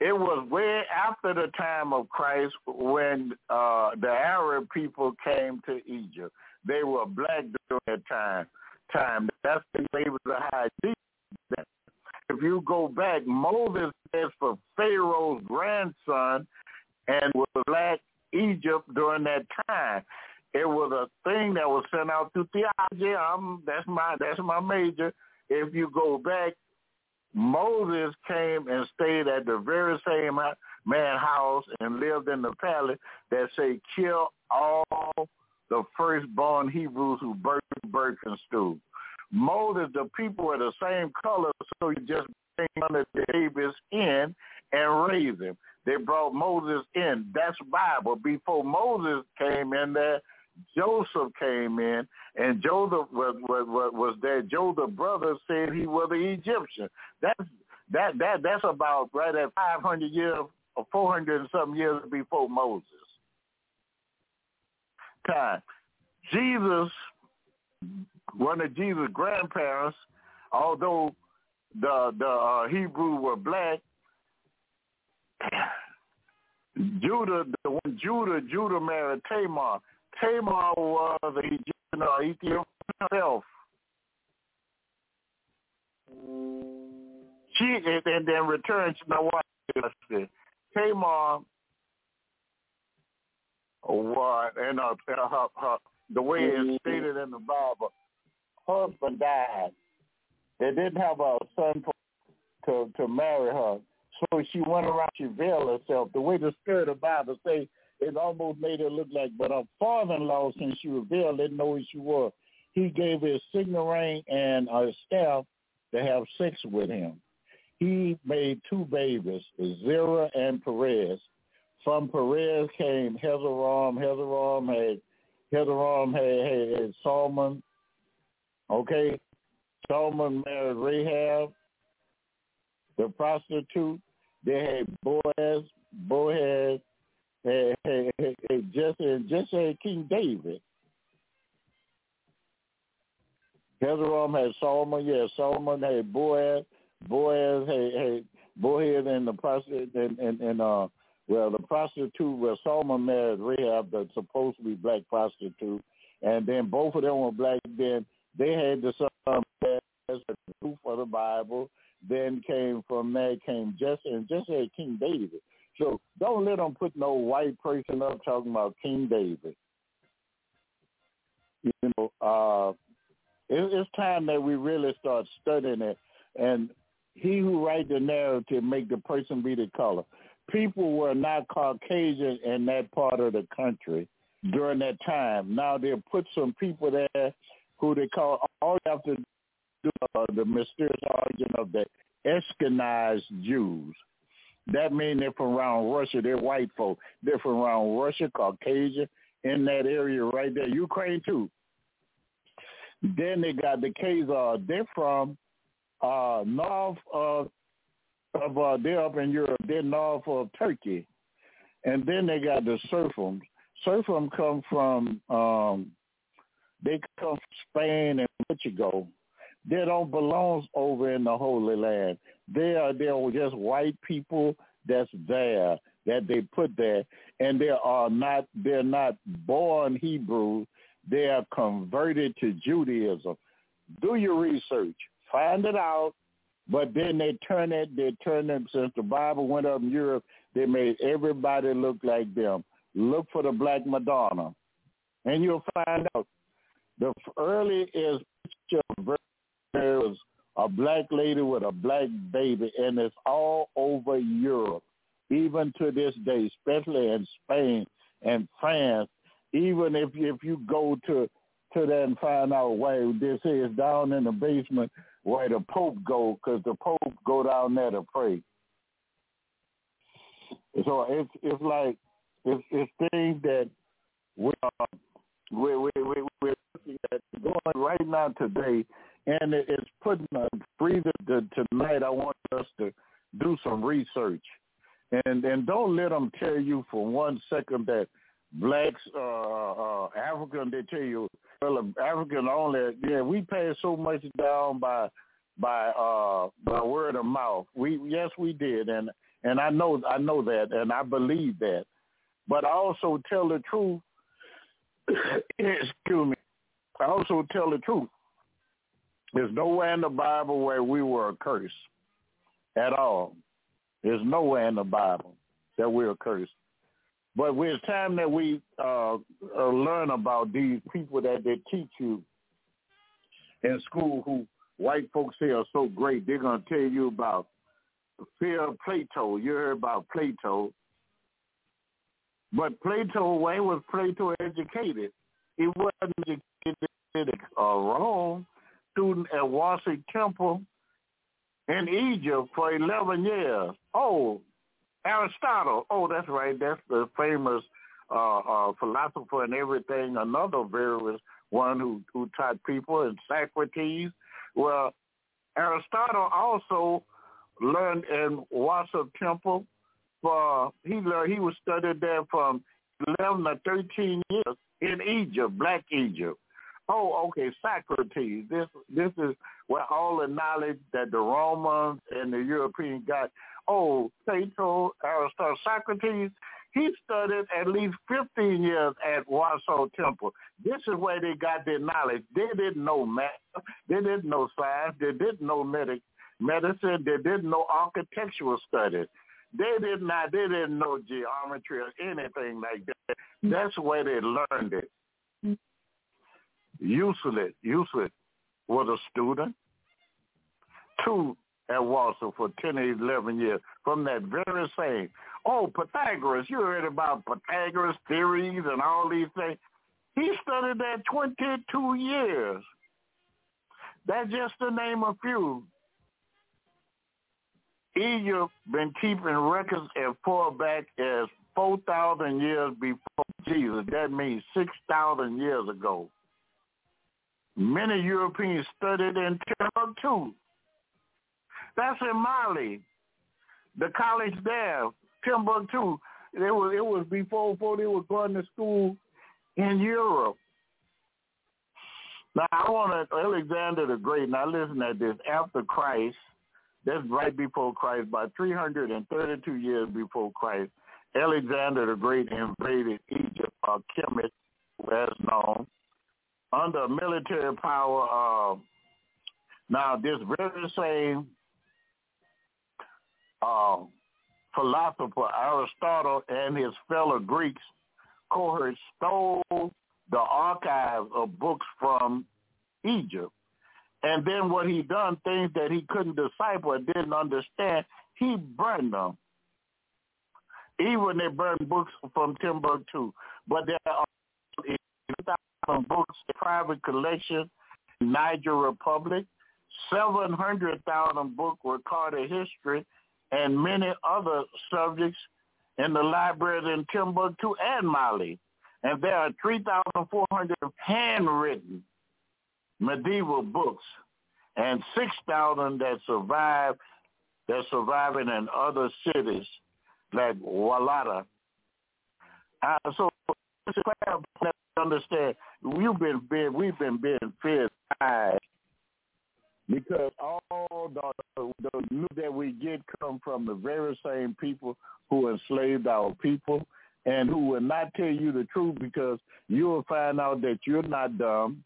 Speaker 4: It was way after the time of Christ when uh, the Arab people came to Egypt. They were black during that time. Time that's the able to hide if you go back, Moses is for Pharaoh's grandson and was black Egypt during that time. It was a thing that was sent out to theology. I'm, that's my that's my major. If you go back, Moses came and stayed at the very same man house and lived in the palace that say kill all the firstborn Hebrews who birthed birth and. Moses, the people were the same color, so you just bring under the babies in and raise them. They brought Moses in. That's Bible. Before Moses came in there, Joseph came in, and Joseph was was was there. Joseph's brother said he was an Egyptian. That's that that that's about right at five hundred years or four hundred and some years before Moses. Time. Jesus one of Jesus' grandparents, although the the uh, Hebrew were black, Judah, the one Judah, Judah married Tamar. Tamar was a Egyptian or Ethiopian herself. She and then returned. to know what? Tamar, what? And uh, her, her, the way it's stated in the Bible, husband died. They didn't have a son to to marry her, so she went around. She veiled herself. The way the spirit of Bible say, it almost made her look like. But her father-in-law, since she was veiled, didn't know who she was. He gave a signal ring and a staff to have sex with him. He made two babies, Zerah and Perez. From Perez came Hezron. Hezron had Hezron had, had, had Solomon Okay, Solomon married Rahab, the prostitute. They had Boaz, Boaz, Jesse, and Jesse had King David. Jehoram had Solomon, yeah, Solomon had Boaz, Boaz had, had Boaz and the prostitute, and, and, and uh, well, the prostitute, well, Solomon married Rahab, the supposed to be black prostitute, and then both of them were black. Then they had the son proof of the Bible. Then came from that came Jesse, and Jesse had King David. So don't let them put no white person up talking about King David. You know, uh, it, it's time that we really start studying it. And he who write the narrative make the person be the color. People were not Caucasian in that part of the country during that time. Now they put some people there who they call all you have to do uh, the mysterious origin of the Ashkenaz Jews. That means they're from around Russia. They're white folk. They're from around Russia, Caucasia, in that area right there. Ukraine too. Then they got the Khazar. They're from uh, north of of uh, they're up in Europe. They're north of Turkey, and then they got the Serfums. Serfum come from um, they come from Spain and Portugal. They don't belong over in the Holy Land. They are they're just white people that's there that they put there, and they are not they're not born Hebrews. They are converted to Judaism. Do your research, find it out, but then they turn it. They turn them since the Bible went up in Europe. They made everybody look like them. Look for the Black Madonna, and you'll find out the earliest picture there was a black lady with a black baby, and it's all over Europe, even to this day, especially in Spain and France. Even if if you go to to that and find out why this is down in the basement where the Pope go, because the Pope go down there to pray. So it's it's like it's it's things that we are we we we we're looking at going right now today and it's putting a breather to, tonight. I want us to do some research, and and don't let them tell you for one second that blacks, uh, uh, African, they tell you well, African only. Yeah, we pass so much down by by uh by word of mouth. We yes we did, and and I know I know that, and I believe that, but I also tell the truth. [coughs] excuse me. I also tell the truth there's nowhere in the Bible where we were cursed at all. There's nowhere in the Bible that we are cursed. But it's time that we uh, uh, learn about these people that they teach you in school who white folks say are so great. They're going to tell you about the fear of Plato. You heard about Plato. But Plato, why was Plato educated? He wasn't educated Rome student at Warsaw Temple in Egypt for 11 years. Oh, Aristotle. Oh, that's right. That's the famous uh, uh, philosopher and everything. Another very one who, who taught people, and Socrates. Well, Aristotle also learned in Warsaw Temple. For he learned he was studied there from 11 to 13 years in Egypt, Black Egypt. Oh, okay, Socrates. This this is where all the knowledge that the Romans and the Europeans got. Oh, Plato, Aristotle, Socrates. He studied at least 15 years at Warsaw Temple. This is where they got their knowledge. They didn't know math. They didn't know science. They didn't know medic, medicine. They didn't know architectural studies. They did not. They didn't know geometry or anything like that. Mm. That's where they learned it. Useless, useless was a student. Two at Warsaw for 10 or 11 years from that very same. Oh, Pythagoras, you heard about Pythagoras theories and all these things. He studied that 22 years. That's just to name a few. Egypt been keeping records as far back as 4,000 years before Jesus. That means 6,000 years ago. Many Europeans studied in Timbuktu. That's in Mali. The college there, Timbuktu. It was it was before before they were going to school in Europe. Now I want to Alexander the Great. Now listen at this. After Christ, that's right before Christ, by 332 years before Christ, Alexander the Great invaded Egypt, or Kemet, as known, under military power. Uh, now this very same uh, philosopher Aristotle and his fellow Greeks cohorts stole the archives of books from Egypt. And then what he done, things that he couldn't decipher, didn't understand, he burned them. Even they burned books from Timbuktu. But there are 1,000 books, private collection, Niger Republic, 700,000 book recorded history, and many other subjects in the libraries in Timbuktu and Mali. And there are 3,400 handwritten medieval books and 6,000 that survive, that surviving in other cities like Walata. Uh, so understand we've been being we've been being fed lies because all the, the news that we get come from the very same people who enslaved our people and who will not tell you the truth because you will find out that you're not dumb,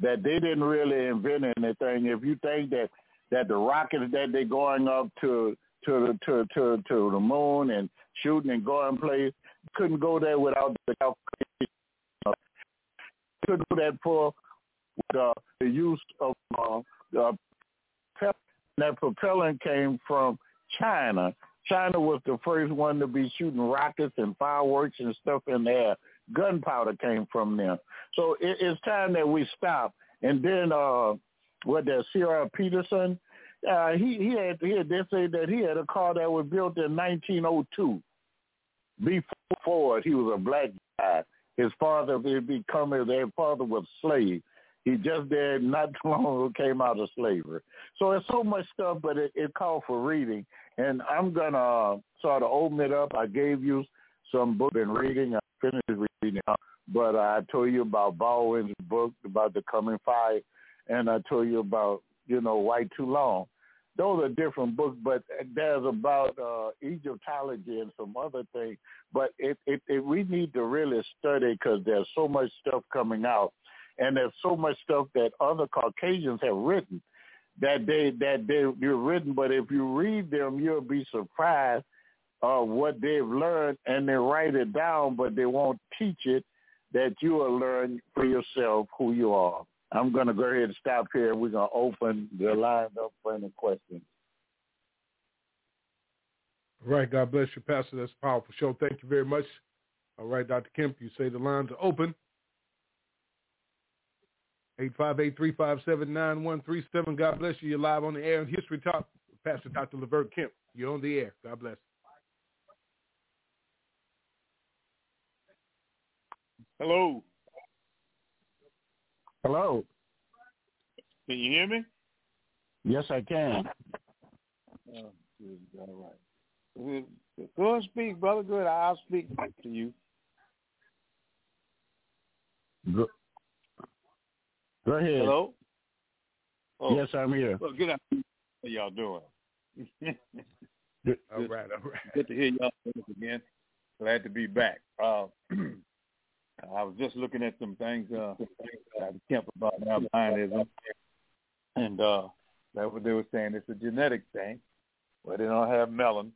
Speaker 4: that they didn't really invent anything. If you think that that the rockets that they're going up to to to to to the moon and shooting and going place couldn't go there without the couldn't do that for the, the use of uh, uh, that propellant came from China. China was the first one to be shooting rockets and fireworks and stuff in the air. Gunpowder came from them. So it, it's time that we stop. And then uh what that C.R. Patterson, uh, he he had he had they say that he had a car that was built in 1902. Before Ford, he was a black guy. His father had become their father was slave. He just did not too [laughs] long ago came out of slavery. So it's so much stuff, but it, it called for reading. And I'm gonna uh, sort of open it up. I gave you some book and reading. I finished reading, but I told you about Baldwin's book about the coming fire, and I told you about you know White Too Long. Those are different books, but there's about uh, Egyptology and some other things. But it, it, it we need to really study because there's so much stuff coming out and there's so much stuff that other Caucasians have written that they that they you're written, but if you read them, you'll be surprised of what they've learned, and they write it down, but they won't teach it. That you will learn for yourself who you are. I'm going to go ahead and stop here. We're going to open the line up for any questions.
Speaker 3: All right. God bless you, Pastor. That's a powerful show. Thank you very much. All right, Dr. Kemp, you say the lines are open. 858-357-9137. God bless you. You're live on the air in History Talk Pastor Dr. Levert Kemp. You're on the air. God bless.
Speaker 5: Hello.
Speaker 4: Hello.
Speaker 5: Can you hear me?
Speaker 4: Yes, I can.
Speaker 5: Oh, good. All right. Go and speak, brother. Good. I'll speak to you.
Speaker 4: Go, Go ahead.
Speaker 5: Hello.
Speaker 4: Oh. Yes, I'm here.
Speaker 5: Well, good afternoon. How y'all doing? [laughs]
Speaker 3: good. All right. All right.
Speaker 5: Good to hear y'all again. Glad to be back. Uh, [clears throat] I was just looking at some things uh, I Kemp about albinism, and uh, that's what they were saying. It's a genetic thing, where they don't have melanin,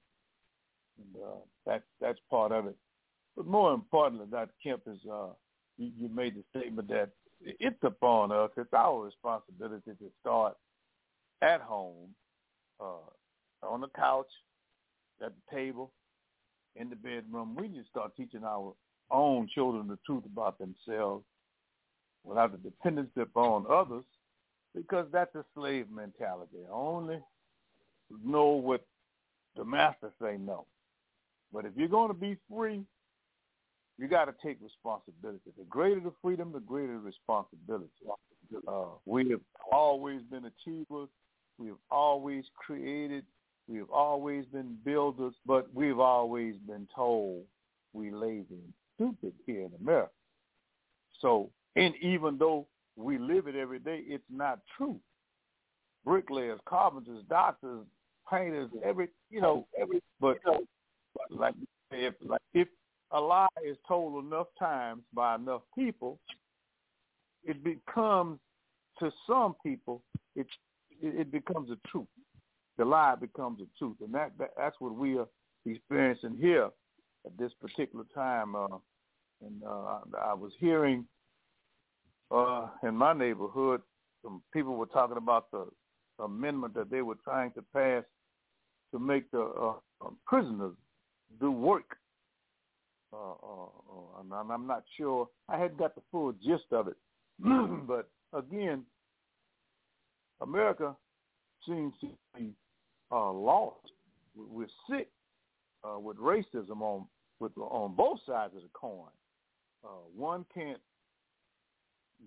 Speaker 5: and uh, that's that's part of it. But more importantly, Dr. Kemp is uh, you, you made the statement that it's upon us. It's our responsibility to start at home, uh, on the couch, at the table, in the bedroom. We need to start teaching our own children the truth about themselves without the dependency upon others because that's a slave mentality. Only know what the master say no. But if you're going to be free, you got to take responsibility. The greater the freedom, the greater the responsibility. Uh, we have always been achievers. We have always created. We have always been builders, but we've always been told we lazy and stupid here in America. So, and even though we live it every day, it's not true. Bricklayers, carpenters, doctors, painters, every you know, every but like if like if a lie is told enough times by enough people, it becomes to some people it it, becomes a truth. The lie becomes a truth, and that, that that's what we are experiencing here at this particular time. Uh, and uh, I was hearing uh, in my neighborhood, some people were talking about the amendment that they were trying to pass to make the uh, uh prisoners do work. Uh, uh, uh, and I'm not sure. I hadn't got the full gist of it, [clears throat] but again, America seems to be uh, lost. We're sick uh, with racism on with on both sides of the coin. Uh, one can't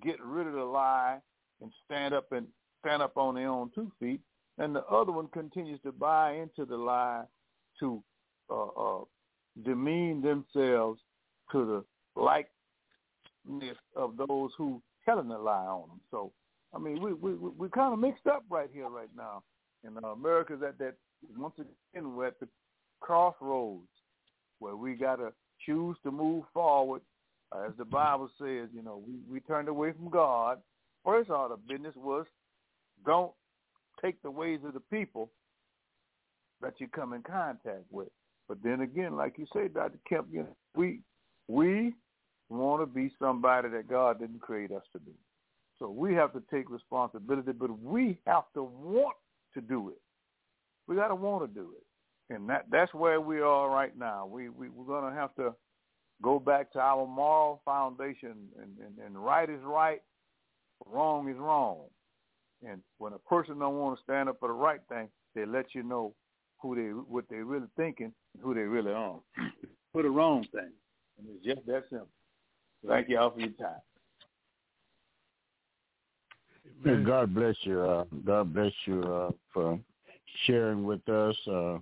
Speaker 5: get rid of the lie and stand up and stand up on their own two feet, and the other one continues to buy into the lie to uh, uh, demean themselves to the likeness of those who telling the lie on them. So, I mean, we we we kind of mixed up right here, right now, and uh, America's at that once again we're at the crossroads where we got to choose to move forward. Uh, as the Bible says, you know, we, we turned away from God. First order of business was don't take the ways of the people that you come in contact with. But then again, like you say, Dr. Kemp, you know, we we want to be somebody that God didn't create us to be. So we have to take responsibility, but we have to want to do it. We got to want to do it and that that's where we are right now. We, we we're going to have to go back to our moral foundation, and, and, and right is right, wrong is wrong. And when a person don't want to stand up for the right thing, they let you know who they what they really thinking and who they really are [clears throat] for the wrong thing. And it's just that simple. Thank you all for your time.
Speaker 4: God bless you. Uh, God bless you uh, for sharing with us. Uh,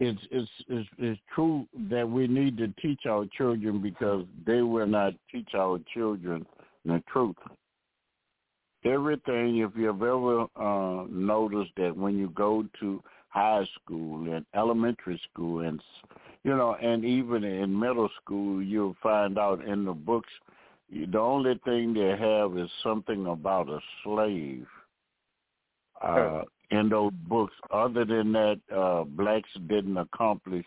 Speaker 4: it's, it's it's it's true that we need to teach our children because they will not teach our children the truth. Everything, if you've ever uh, noticed that when you go to high school and elementary school and you know and even in middle school you'll find out in the books the only thing they have is something about a slave uh, in those books. Other than that, uh, blacks didn't accomplish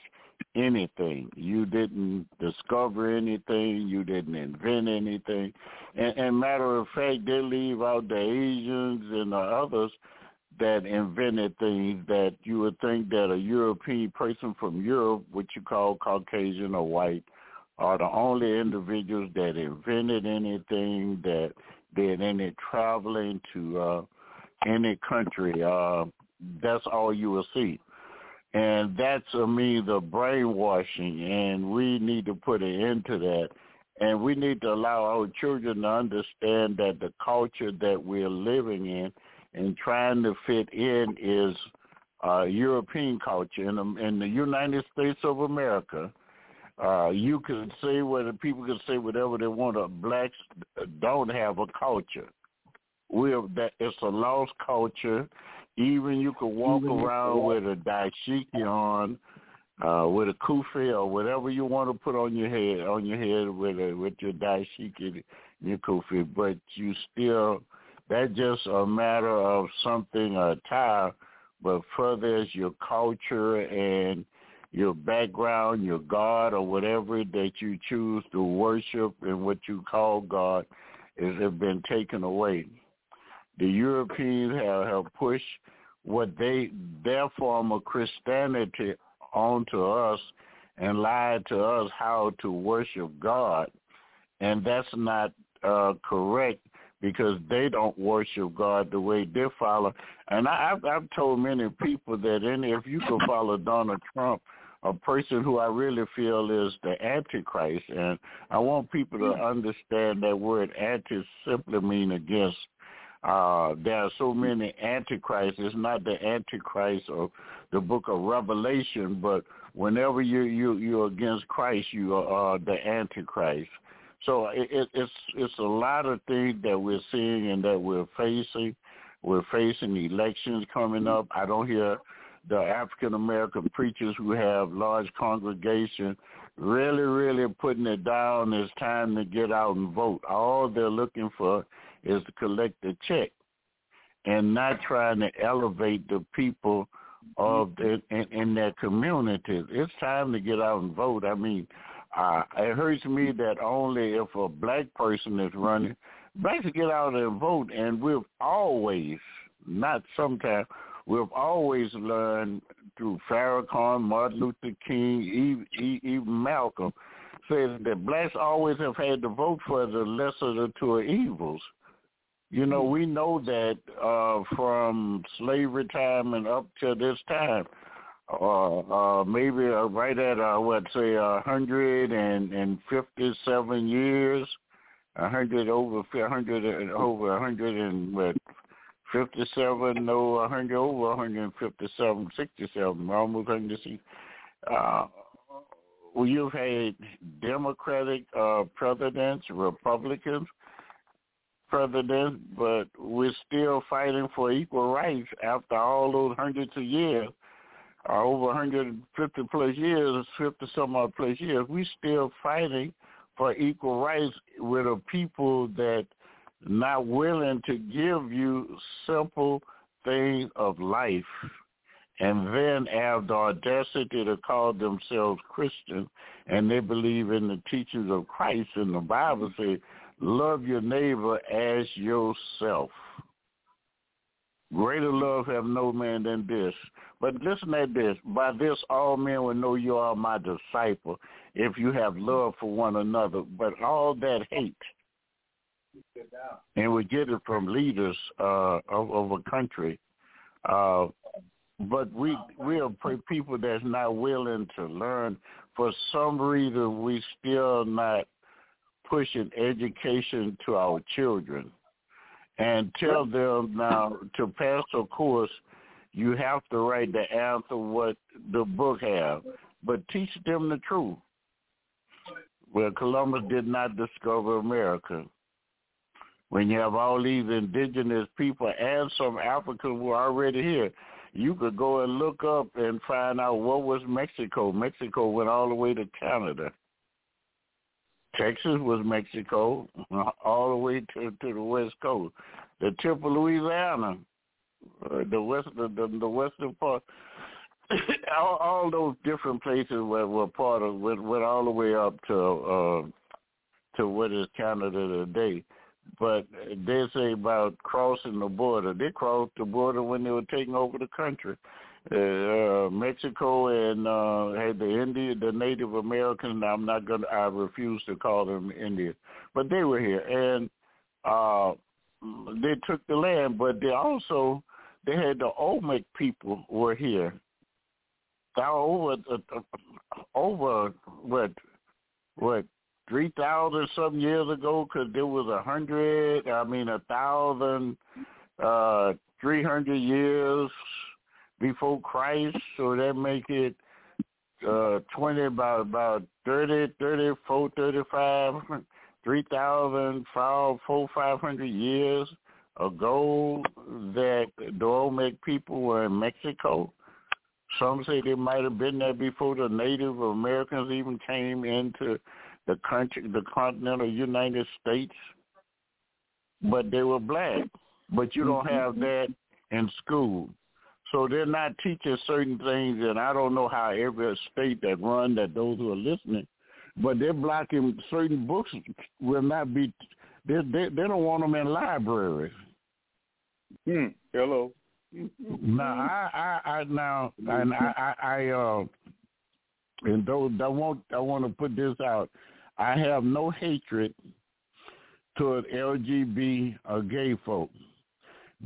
Speaker 4: anything. You didn't discover anything. You didn't invent anything. And, and matter of fact, they leave out the Asians and the others that invented things that you would think that a European person from Europe, which you call Caucasian or white, are the only individuals that invented anything, that did any traveling to uh, any country. Uh, that's all you will see. And that's, I mean, the brainwashing, and we need to put an end to that. And we need to allow our children to understand that the culture that we're living in and trying to fit in is uh, European culture. In the, in the United States of America, uh, you can say whether people can say whatever they want. Blacks don't have a culture we that it's a lost culture. Even you could walk Even around with a dashiki on, uh, with a kufi or whatever you want to put on your head, on your head with a, with your dashiki, your kufi, but you still that's just a matter of something attire, but further as your culture and your background, your God or whatever that you choose to worship and what you call God is have been taken away the Europeans have, have pushed what they their form of Christianity onto us and lied to us how to worship God, and that's not uh, correct because they don't worship God the way they follow. And I, I've, I've told many people that any if you could follow Donald Trump a person who I really feel is the Antichrist. And I want people to understand that word anti simply mean against. Uh, there are so many antichrists. It's not the antichrist of the book of Revelation, but whenever you you you're against Christ, you are uh, the antichrist. So it, it, it's it's a lot of things that we're seeing and that we're facing. We're facing elections coming up. I don't hear the African American preachers who have large congregations really, really putting it down. It's time to get out and vote. All they're looking for is to collect a check and not trying to elevate the people of the, in, in their communities. It's time to get out and vote. I mean, uh, it hurts me that only if a black person is running, blacks get out and vote. And we've always, not sometimes, we've always learned through Farrakhan, Martin Luther King, even Malcolm, says that blacks always have had to vote for the lesser of the two evils. You know, we know that uh, from slavery time and up to this time, uh, uh, maybe uh, right at uh, what say a hundred and fifty-seven years, a hundred over a hundred over a hundred and what fifty-seven, no, a hundred over a hundred and fifty-seven, sixty-seven, almost hundred. Uh, well, you've had Democratic uh, presidents, Republicans presidents, but we're still fighting for equal rights after all those hundreds of years or over 150 plus years, 50 some odd plus years, We're still fighting for equal rights with a people that not willing to give you simple things of life. And then have the audacity to call themselves Christian and they believe in the teachings of Christ and the Bible says, love your neighbor as yourself. Greater love have no man than this. But listen at this. By this all men will know you are my disciple if you have love for one another. But all that hate, and we get it from leaders uh, of, of a country. Uh, but we we are people that's not willing to learn. For some reason, we still not pushing education to our children and tell them now to pass a course, you have to write the answer what the book have, but teach them the truth. Well, Columbus did not discover America. When you have all these indigenous people and some Africans who are already here, you could go and look up and find out what was Mexico. Mexico went all the way to Canada. Texas was Mexico, [laughs] all the way to to the west coast. The tip of Louisiana, uh, the west the, the, the western part, [coughs] all, all those different places were, were part of went, went all the way up to uh, to what is Canada today. But they say about crossing the border. They crossed the border when they were taking over the country uh, Mexico and uh, had the Indian, the Native Americans. I'm not gonna. I refuse to call them Indian, but they were here and uh, they took the land. But they also they had the Olmec people were here. Now over uh, uh, over what what three thousand some years ago, because there was a hundred. I mean a thousand uh, three hundred years before Christ, so that make it uh, 20, about about 30, 34, 35, 3,000, 4, 500 years ago that the Olmec people were in Mexico. Some say they might have been there before the Native Americans even came into the country, the continental United States. But they were black. But you don't have that in school. So they're not teaching certain things, and I don't know how every state that run that those who are listening, but they're blocking certain books will not be. They they, they don't want them in libraries.
Speaker 5: Hmm. Hello.
Speaker 4: now I I, I now and I I, I uh and those I want I want to put this out. I have no hatred toward LGB or gay folks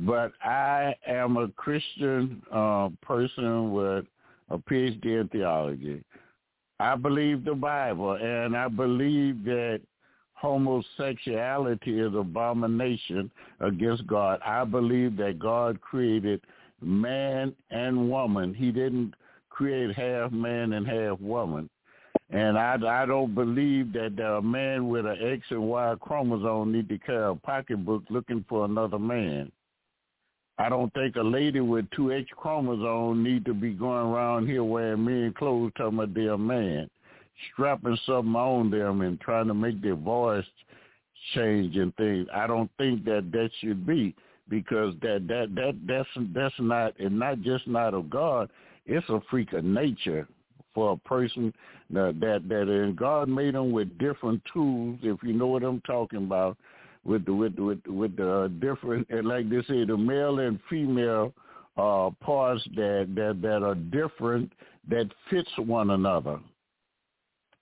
Speaker 4: but I am a Christian uh, person with a PhD in theology. I believe the Bible, and I believe that homosexuality is an abomination against God. I believe that God created man and woman. He didn't create half man and half woman. And I, I don't believe that a man with an X and Y chromosome need to carry a pocketbook looking for another man. I don't think a lady with two X chromosomes need to be going around here wearing men clothes talking about they're a man, strapping something on them and trying to make their voice change and things. I don't think that that should be because that that that that's that's not and not just not of God. It's a freak of nature for a person that that that and God made them with different tools. If you know what I'm talking about, with the with with with the different and like they say the male and female uh parts that that that are different that fits one another.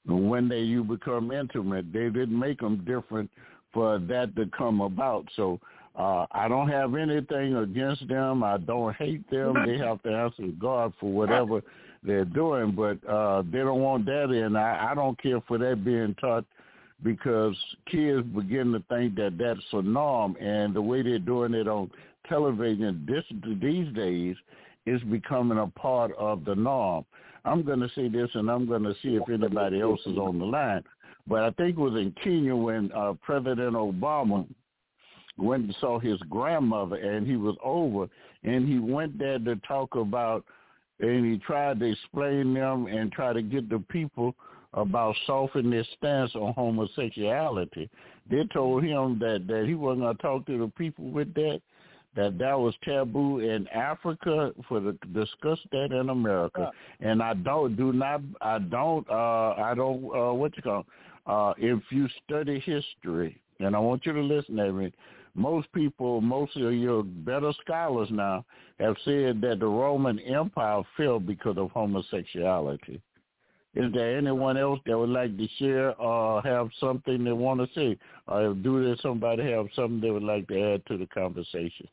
Speaker 4: When they you become intimate, they didn't make them different for that to come about. So uh, I don't have anything against them. I don't hate them. They have to answer God for whatever they're doing, but uh, they don't want that in. I, I don't care for that being taught because kids begin to think that that's a norm, and the way they're doing it on television this, these days is becoming a part of the norm. I'm going to say this, and I'm going to see if anybody else is on the line. But I think it was in Kenya when uh, President Obama went and saw his grandmother, and he was over, and he went there to talk about, and he tried to explain them and try to get the people about softening their stance on homosexuality. They told him that that he wasn't going to talk to the people with that, that that was taboo in Africa for to discuss that in America. And I don't do not I don't uh I don't uh what you call uh if you study history and I want you to listen to me most people, most of your better scholars now have said that the Roman Empire fell because of homosexuality. Is there anyone else that would like to share or have something they want to say? Or do there somebody have something they would like to add to the conversation?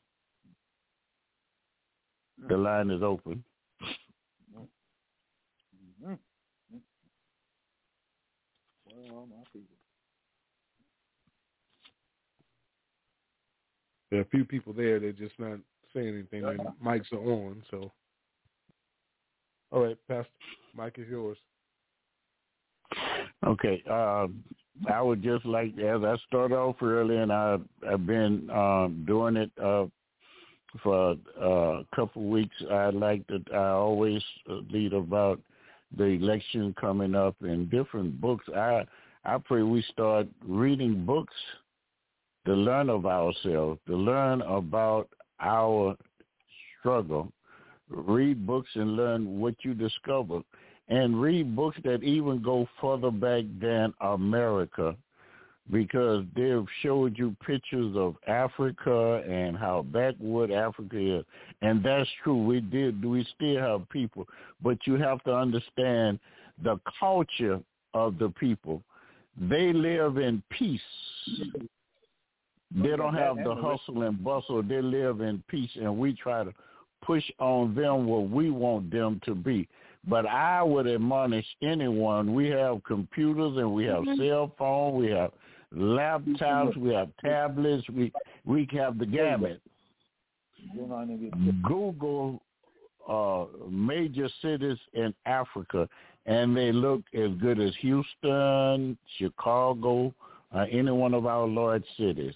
Speaker 4: The line is open.
Speaker 5: Well, my people.
Speaker 3: There are a few people there that just not saying anything. And uh-huh. mics are on, so. All right, Pastor, mic is yours.
Speaker 4: Okay. Um, I would just like, as I started off early, and I, I've been um, doing it uh, for uh, a couple of weeks. I like that I always read about the election coming up in different books. I I pray we start reading books to learn of ourselves, to learn about our struggle. Read books and learn what you discover. And read books that even go further back than America because they've showed you pictures of Africa and how backward Africa is. And that's true. We did we still have people. But you have to understand the culture of the people. They live in peace. They don't have the hustle and bustle. They live in peace, and we try to push on them what we want them to be. But I would admonish anyone. We have computers and we have mm-hmm. cell phones. We have laptops. We have tablets. We we have the gamut. Google uh, major cities in Africa, and they look as good as Houston, Chicago, uh, any one of our large cities.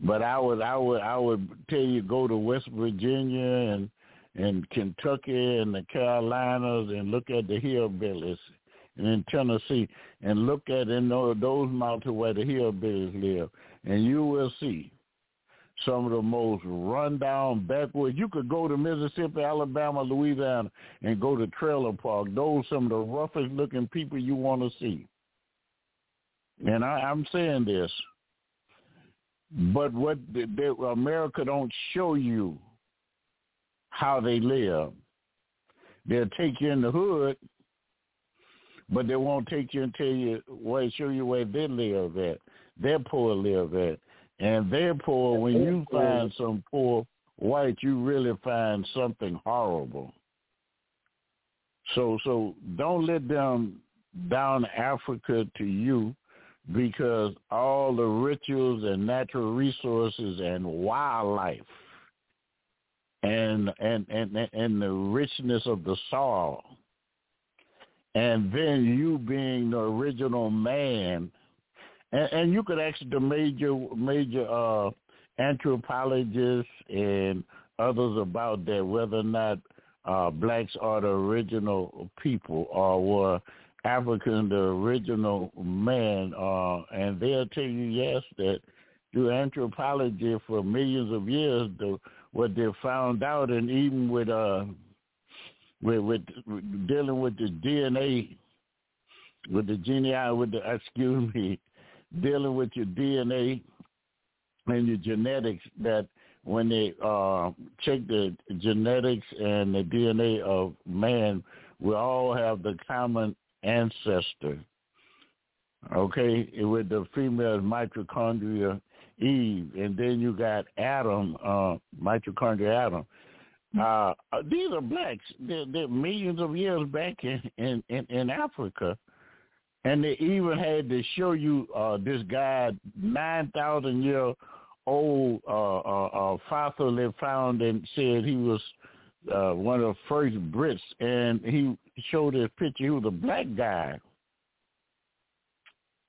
Speaker 4: But I would I would I would tell you go to West Virginia and and Kentucky and the Carolinas and look at the hillbillies and in Tennessee and look at in those mountains where the hillbillies live and you will see some of the most rundown backwoods. You could go to Mississippi, Alabama, Louisiana, and go to Trailer Park. Those some of the roughest looking people you want to see. And I, I'm saying this but what the, the, America don't show you how they live. They'll take you in the hood, but they won't take you and tell you where show you where they live at. Their poor live at. And their poor when you find some poor white, you really find something horrible. So so don't let them down Africa to you because all the rituals and natural resources and wildlife and and and and the richness of the soil. And then you being the original man and, and you could ask the major major uh anthropologists and others about that whether or not uh blacks are the original people or were African the original man uh and they'll tell you yes that through anthropology for millions of years the what they found out and even with uh with, with, dealing with the DNA with the genealogy with the [laughs] excuse me dealing with your DNA and your genetics that when they uh, check the genetics and the DNA of man, we all have the common ancestor. Okay, with the female mitochondria Eve, and then you got Adam, uh, mitochondria Adam. Uh, these are blacks. They're, they're millions of years back in, in, in, in Africa. And they even had to show you uh, this guy, 9,000 year old uh, uh, uh, fossil they found and said he was uh, one of the first Brits. And he showed his picture. He was a black guy.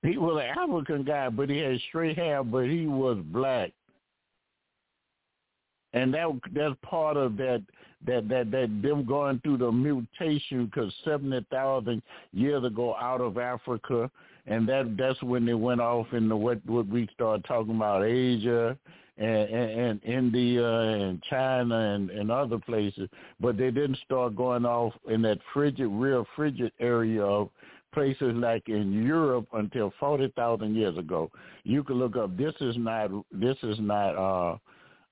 Speaker 4: He was an African guy, but he had straight hair, but he was black. And that that's part of that that that that them going through the mutation because seventy thousand years ago out of Africa, and that that's when they went off into what what we started talking about Asia and, and, and India and China and, and other places, but they didn't start going off in that frigid, real frigid area of places like in Europe until forty thousand years ago. You can look up. This is not. This is not. uh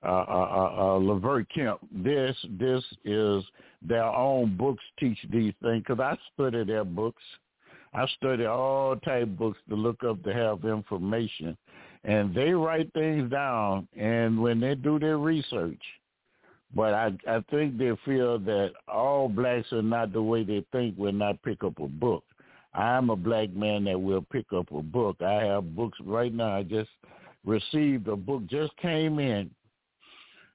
Speaker 4: uh, uh, uh, Levert Kemp. This this is their own books teach these things because I study their books. I study all type books to look up to have information, and they write things down. And when they do their research, but I I think they feel that all blacks are not the way they think will not pick up a book. I'm a black man that will pick up a book. I have books right now. I just received a book just came in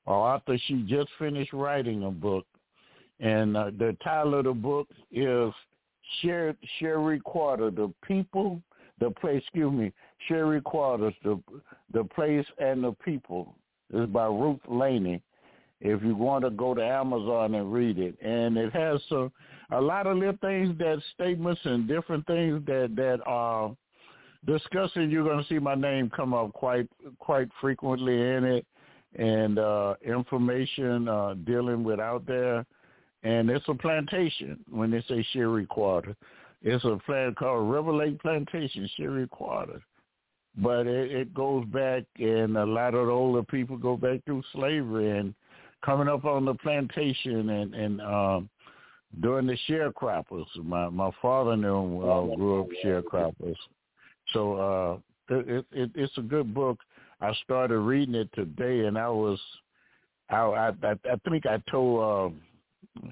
Speaker 4: or after she just finished writing a book. And uh, the title of the book is Cherie, Quarter, The People, the Place, excuse me, Cherie Quarters, The, the Place and the People. It's by Ruth Laney. If you want to go to Amazon and read it. And it has some, a lot of little things that statements and different things that, that are discussing. You're going to see my name come up quite, quite frequently in it and uh, information uh, dealing with out there. And it's a plantation when they say Cherie Quarter. It's a plant called River Lake Plantation, Cherie Quarter. But it, it goes back, and a lot of the older people go back through slavery and coming up on the plantation and, and um, during the sharecroppers. My my father knew uh, grew up sharecroppers. So uh, it, it, it's a good book. I started reading it today, and I was, I I, I think I told uh,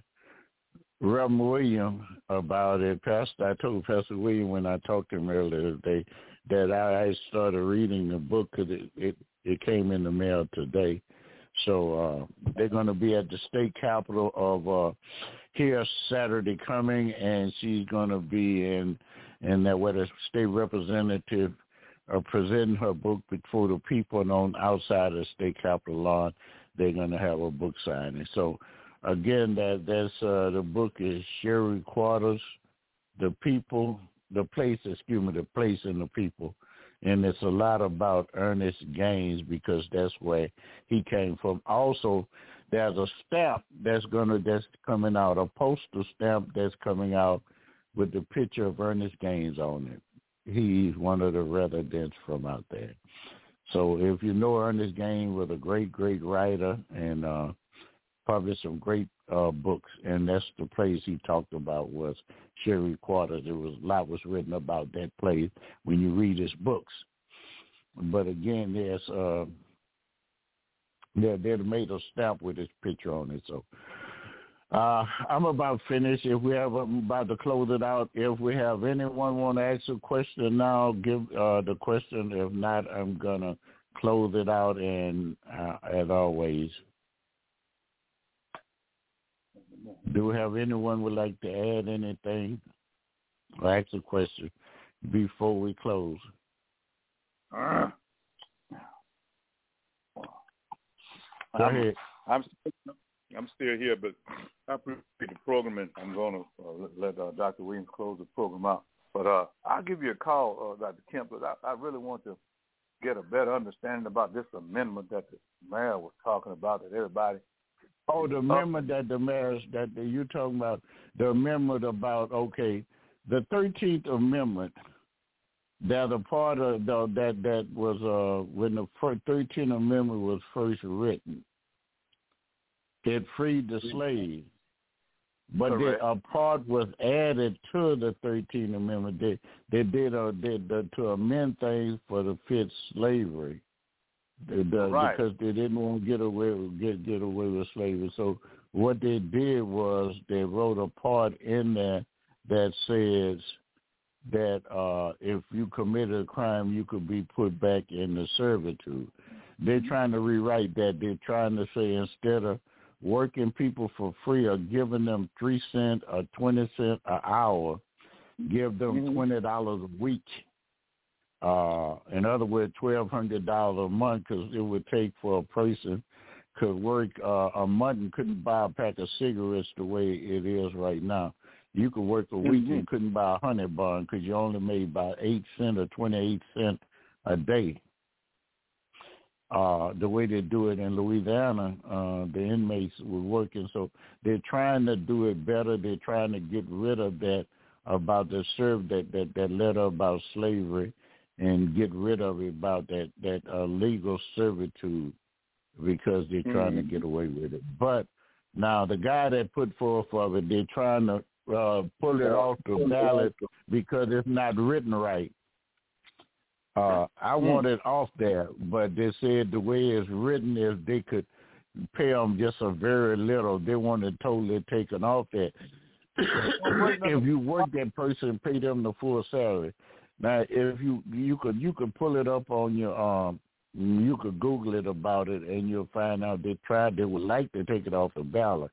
Speaker 4: Reverend William about it. Pastor, I told Pastor William when I talked to him earlier today that I, I started reading the book because it, it it came in the mail today. So uh, they're going to be at the state capitol of uh, here Saturday coming, and she's going to be in in that where the state representative uh, presenting her book before the people and on outside of the state capitol lawn. They're going to have a book signing. So again, that that's uh, the book is Cherie Quarters, the people, the place. Excuse me, the place and the people. And it's a lot about Ernest Gaines because that's where he came from. Also, there's a stamp that's gonna that's coming out, a postal stamp that's coming out with the picture of Ernest Gaines on it he's one of the residents from out there. So if you know Ernest Gaines was a great, great writer and uh, published some great uh, books, and that's the place he talked about was Cherie Quarters. There was a lot was written about that place when you read his books. But again, there's uh, they they made a stamp with his picture on it. So Uh, I'm about finished. If we have, I'm about to close it out. If we have anyone want to ask a question now, give uh, the question. If not, I'm gonna close it out. And uh, as always, do we have anyone would like to add anything or ask a question before we close?
Speaker 5: Uh,
Speaker 4: Go
Speaker 5: I'm,
Speaker 4: ahead.
Speaker 5: I'm I'm still here, but I appreciate the program, and I'm going to uh, let uh, Dr. Williams close the program out. But uh, I'll give you a call, uh, Dr. Kemp, but I, I really want to get a better understanding about this amendment that the mayor was talking about that everybody.
Speaker 4: Oh, the amendment that the mayor that the, you talking about the amendment about okay, the Thirteenth Amendment. That a part of the, that that was uh when the Thirteenth Amendment was first written. It freed the slave. But
Speaker 5: Correct.
Speaker 4: a part was added to the Thirteenth Amendment. They they did uh, did uh, to amend things for the fit slavery, The- the-
Speaker 5: Right.
Speaker 4: because they didn't want to get away get get away with slavery. So what they did was they wrote a part in there that says that uh, if you committed a crime, you could be put back into servitude. They're trying to rewrite that. They're trying to say instead of working people for free or giving them three cent or twenty cent an hour, give them
Speaker 5: Mhm.
Speaker 4: twenty dollars a week. Uh, in other words, twelve hundred dollars a month because it would take for a person could work uh, a month and couldn't buy a pack of cigarettes the way it is right now. You could work a week and couldn't buy a honey bun because you only made about eight cent or twenty eight cent a day uh, the way they do it in Louisiana, uh, the inmates were working. So they're trying to do it better. They're trying to get rid of that about the serve that, that, that letter about slavery and get rid of it about that, that uh, legal servitude because they're trying to
Speaker 5: Mhm.
Speaker 4: get away with it. But now the guy that put forth of it, they're trying to uh, pull it off the ballot because it's not written right. Uh, I
Speaker 5: Hmm.
Speaker 4: want it off there, but they said the way it's written is they could pay them just a very little. They want to totally take it off that. [coughs] [coughs] if you work that person, pay them the full salary. Now, if you you could you could pull it up on your um you could Google it about it and you'll find out they tried they would like to take it off the ballot.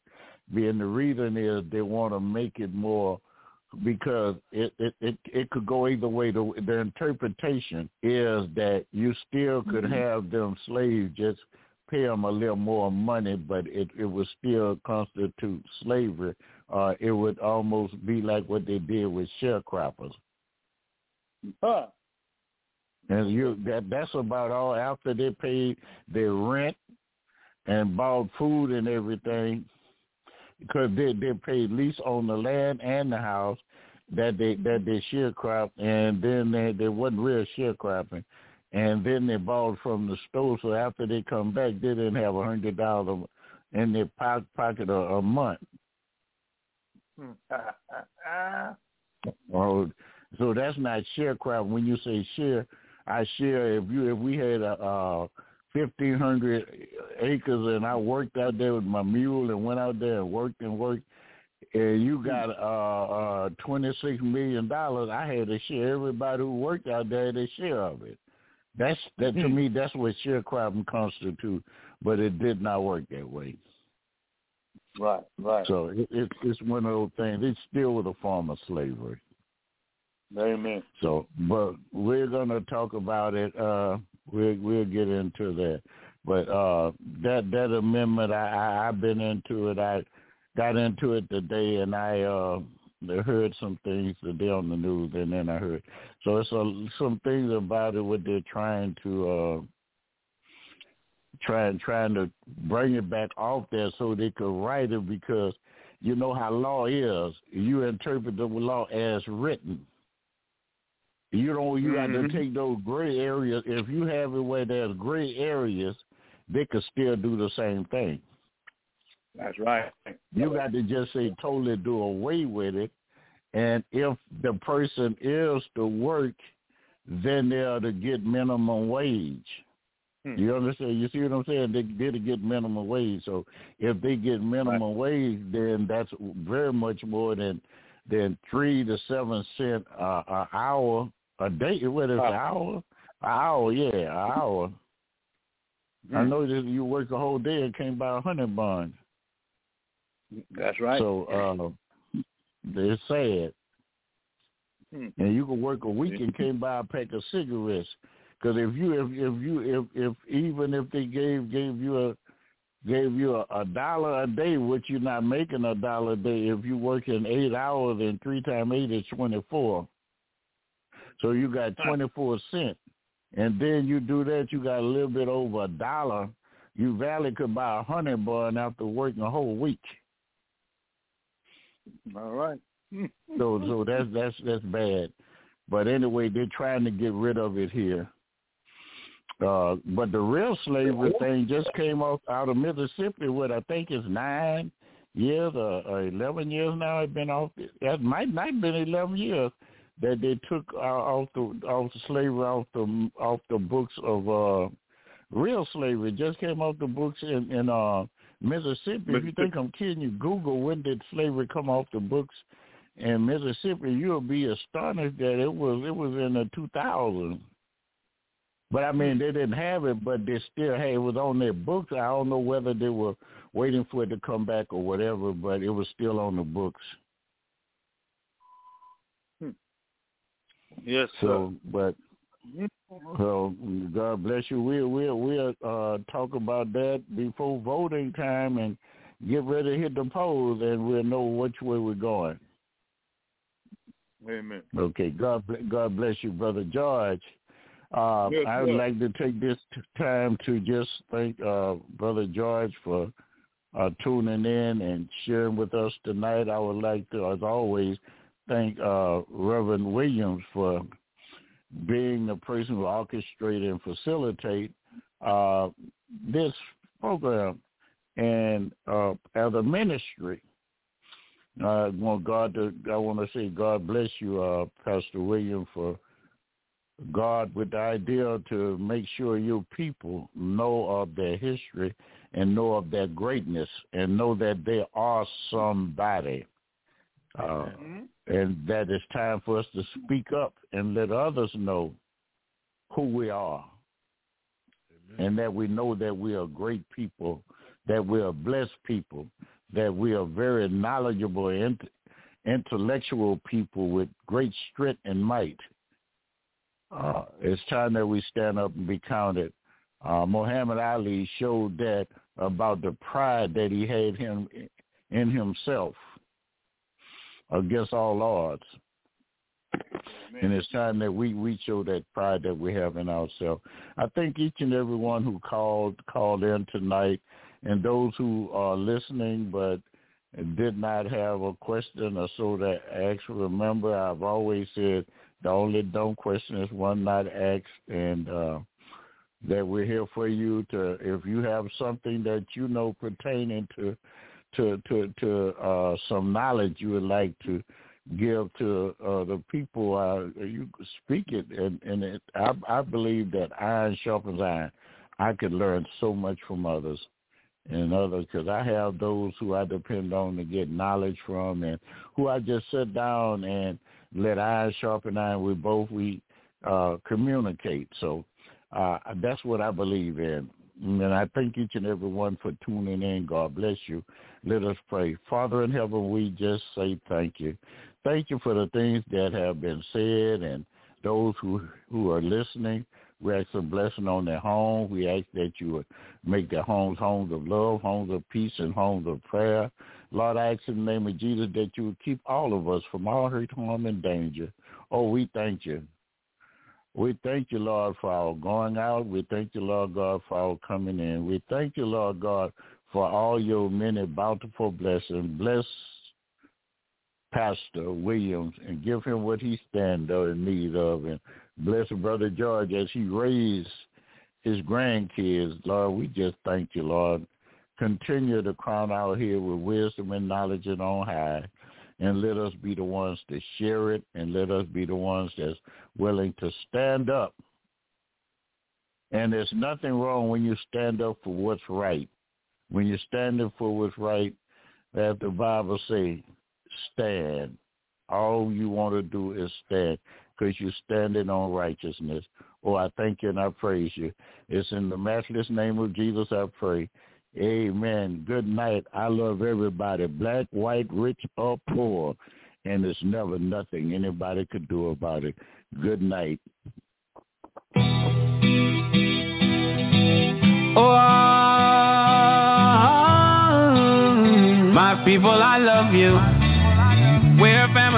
Speaker 4: Being the reason is they want to make it more because it, it, it, it could go either way. The, the interpretation is that you still could have them slaves, just pay them a little more money, but it, it would still constitute slavery. Uh, it would almost be like what they did with sharecroppers.
Speaker 5: Huh.
Speaker 4: And you that that's about all after they paid their rent and bought food and everything because they they paid lease on the land and the house that they that they sharecrop and then they they wasn't real sharecropping. And then they bought from the store so after they come back they didn't have a hundred dollars in their po- pocket a, a month. [laughs] Oh, so that's not sharecropping. When you say share, I share. If you if we had a uh, fifteen hundred acres and I worked out there with my mule and went out there and worked and worked, and you got uh, uh, twenty six million dollars, I had to share. Everybody who worked out there had a share of it. That's that to me. That's what sharecropping constitutes. But it did not work that way.
Speaker 5: Right, right.
Speaker 4: So it, it, it's one of those things. It's still with a form of slavery.
Speaker 5: Amen.
Speaker 4: So, but we're gonna talk about it. Uh, we'll we'll get into that. But uh, that that amendment, I, I I've been into it. I got into it today, and I uh, heard some things today on the news, and then I heard. So it's a, some things about it what they're trying to uh, trying trying to bring it back off there so they could write it because you know how law is. You interpret the law as written. You know, you got
Speaker 5: Mhm.
Speaker 4: to take those gray areas. If you have it where there's gray areas, they could still do the same thing.
Speaker 5: That's right.
Speaker 4: You got to just say totally do away with it. And if the person is to work, then they are to get minimum wage.
Speaker 5: Hmm.
Speaker 4: You understand? You see what I'm saying? They did get minimum wage. So if they get minimum
Speaker 5: Right.
Speaker 4: wage, then that's very much more than than three to seven cent uh, an hour a day. What is it, an hour? An hour, yeah, an hour. I
Speaker 5: Hmm.
Speaker 4: know that you work a whole day and came by a hundred bonds.
Speaker 5: That's right.
Speaker 4: So uh, it's sad.
Speaker 5: Hmm.
Speaker 4: And you can work a week and can't buy a pack of cigarettes. Because if you if if you if if even if they gave gave you a gave you a, a dollar a day, which you're not making a dollar a day, if you working eight hours and three times eight is twenty four. So you got twenty four cent, and then you do that, you got a little bit over a dollar. You valid could buy a hundred bun after working a whole week.
Speaker 5: All right. [laughs] [laughs]
Speaker 4: So so that's that's that's bad. But anyway, they're trying to get rid of it here. Uh, but the real slavery thing just came out out of Mississippi. What I think is nine years or, or eleven years now. It's been off. That might not have been eleven years that they took uh, off the off the slavery off the off the books of uh, real slavery. It just came off the books in in uh, Mississippi. If you think I'm kidding you, Google when did slavery come off the books in Mississippi, you'll be astonished that it was it was in the 2000s. But I mean, they didn't have it, but they still had it was on their books. I don't know whether they were waiting for it to come back or whatever, but it was still on the books.
Speaker 5: Yes.
Speaker 4: So, but so God bless you. We'll we'll we'll uh, talk about that before voting time and get ready to hit the polls, and we'll know which way we're going.
Speaker 5: Amen.
Speaker 4: Okay, God God bless you, brother George. Uh,
Speaker 5: Yes,
Speaker 4: I would
Speaker 5: sir.
Speaker 4: like to take this t- time to just thank uh, brother George for uh, tuning in and sharing with us tonight. I would like to, as always, thank uh, Reverend Williams for being the person who orchestrate and facilitate uh, this program and uh, as a ministry. I want God to. I want to say God bless you, uh, Pastor William, for God with the idea to make sure your people know of their history and know of their greatness and know that they are somebody. Uh, and that it's time for us to speak up and let others know who we are and that we know that we are great people, that we are blessed people, that we are very knowledgeable and intellectual people with great strength and might. Uh, it's time that we stand up and be counted. Uh, Muhammad Ali showed that about the pride that he had him in himself against all odds. And it's time that we, we show that pride that we have in ourselves. I think each and every one who called called in tonight and those who are listening but did not have a question or so to ask, remember I've always said the only dumb question is one not asked and uh, that we're here for you to if you have something that you know pertaining to to to to uh, some knowledge you would like to give to uh, the people. Uh, you speak it, and, and it, I, I believe that iron sharpens iron. I could learn so much from others and others because I have those who I depend on to get knowledge from, and who I just sit down and let iron sharpen iron. We both we uh, communicate. So uh, that's what I believe in. And I thank each and every one for tuning in. God bless you. Let us pray. Father in heaven, we just say thank you. Thank you for the things that have been said and those who who are listening. We ask a blessing on their home. We ask that you would make their homes homes of love, homes of peace, and homes of prayer. Lord, I ask in the name of Jesus that you would keep all of us from all hurt, harm, and danger. Oh, we thank you. We thank you, Lord, for our going out. We thank you, Lord God, for our coming in. We thank you, Lord God, for all your many bountiful blessings. Bless Pastor Williams and give him what he stands in need of. And bless Brother George as he raised his grandkids. Lord, we just thank you, Lord. Continue to crown our head with wisdom and knowledge and on high. And let us be the ones to share it and let us be the ones that's willing to stand up And there's nothing wrong when you stand up for what's right. When you're standing for what's right, as the Bible say, stand. All you want to do is stand because you're standing on righteousness. Oh, I thank you and I praise you. It's in the matchless name of Jesus I pray. Amen. Good night. I love everybody, black, white, rich, or poor. And there's never nothing anybody could do about it. Good night.
Speaker 6: Oh, my people, I love you. We're family.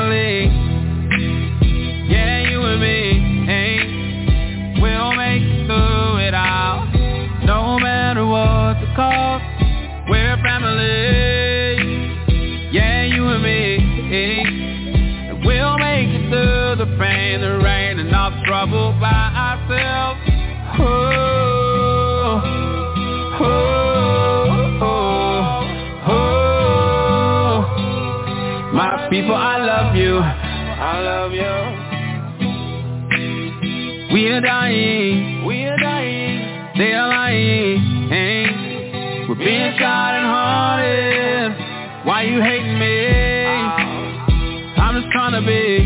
Speaker 6: Shot and haunted. Why you hating me? I'm just trying to be.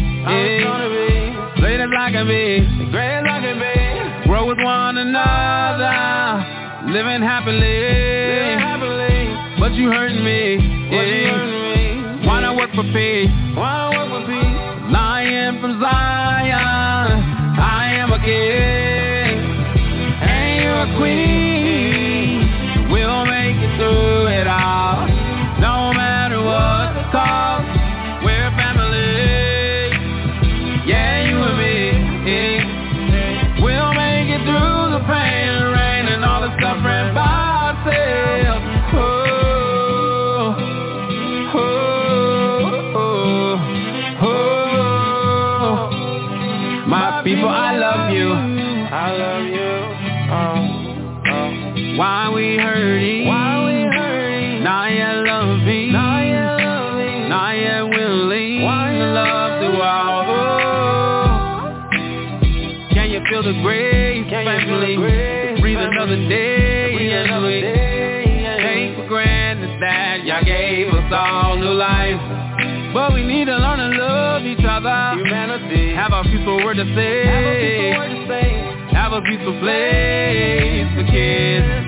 Speaker 6: Great as I can be. Great as I can be. Grow with one another. Living happily. Living happily. But you hurting me. Why not work for peace? Why not work for peace? Lion from Zion. I am a king. And you're a queen. To say. Have a peaceful word to say. Have a peaceful place for kids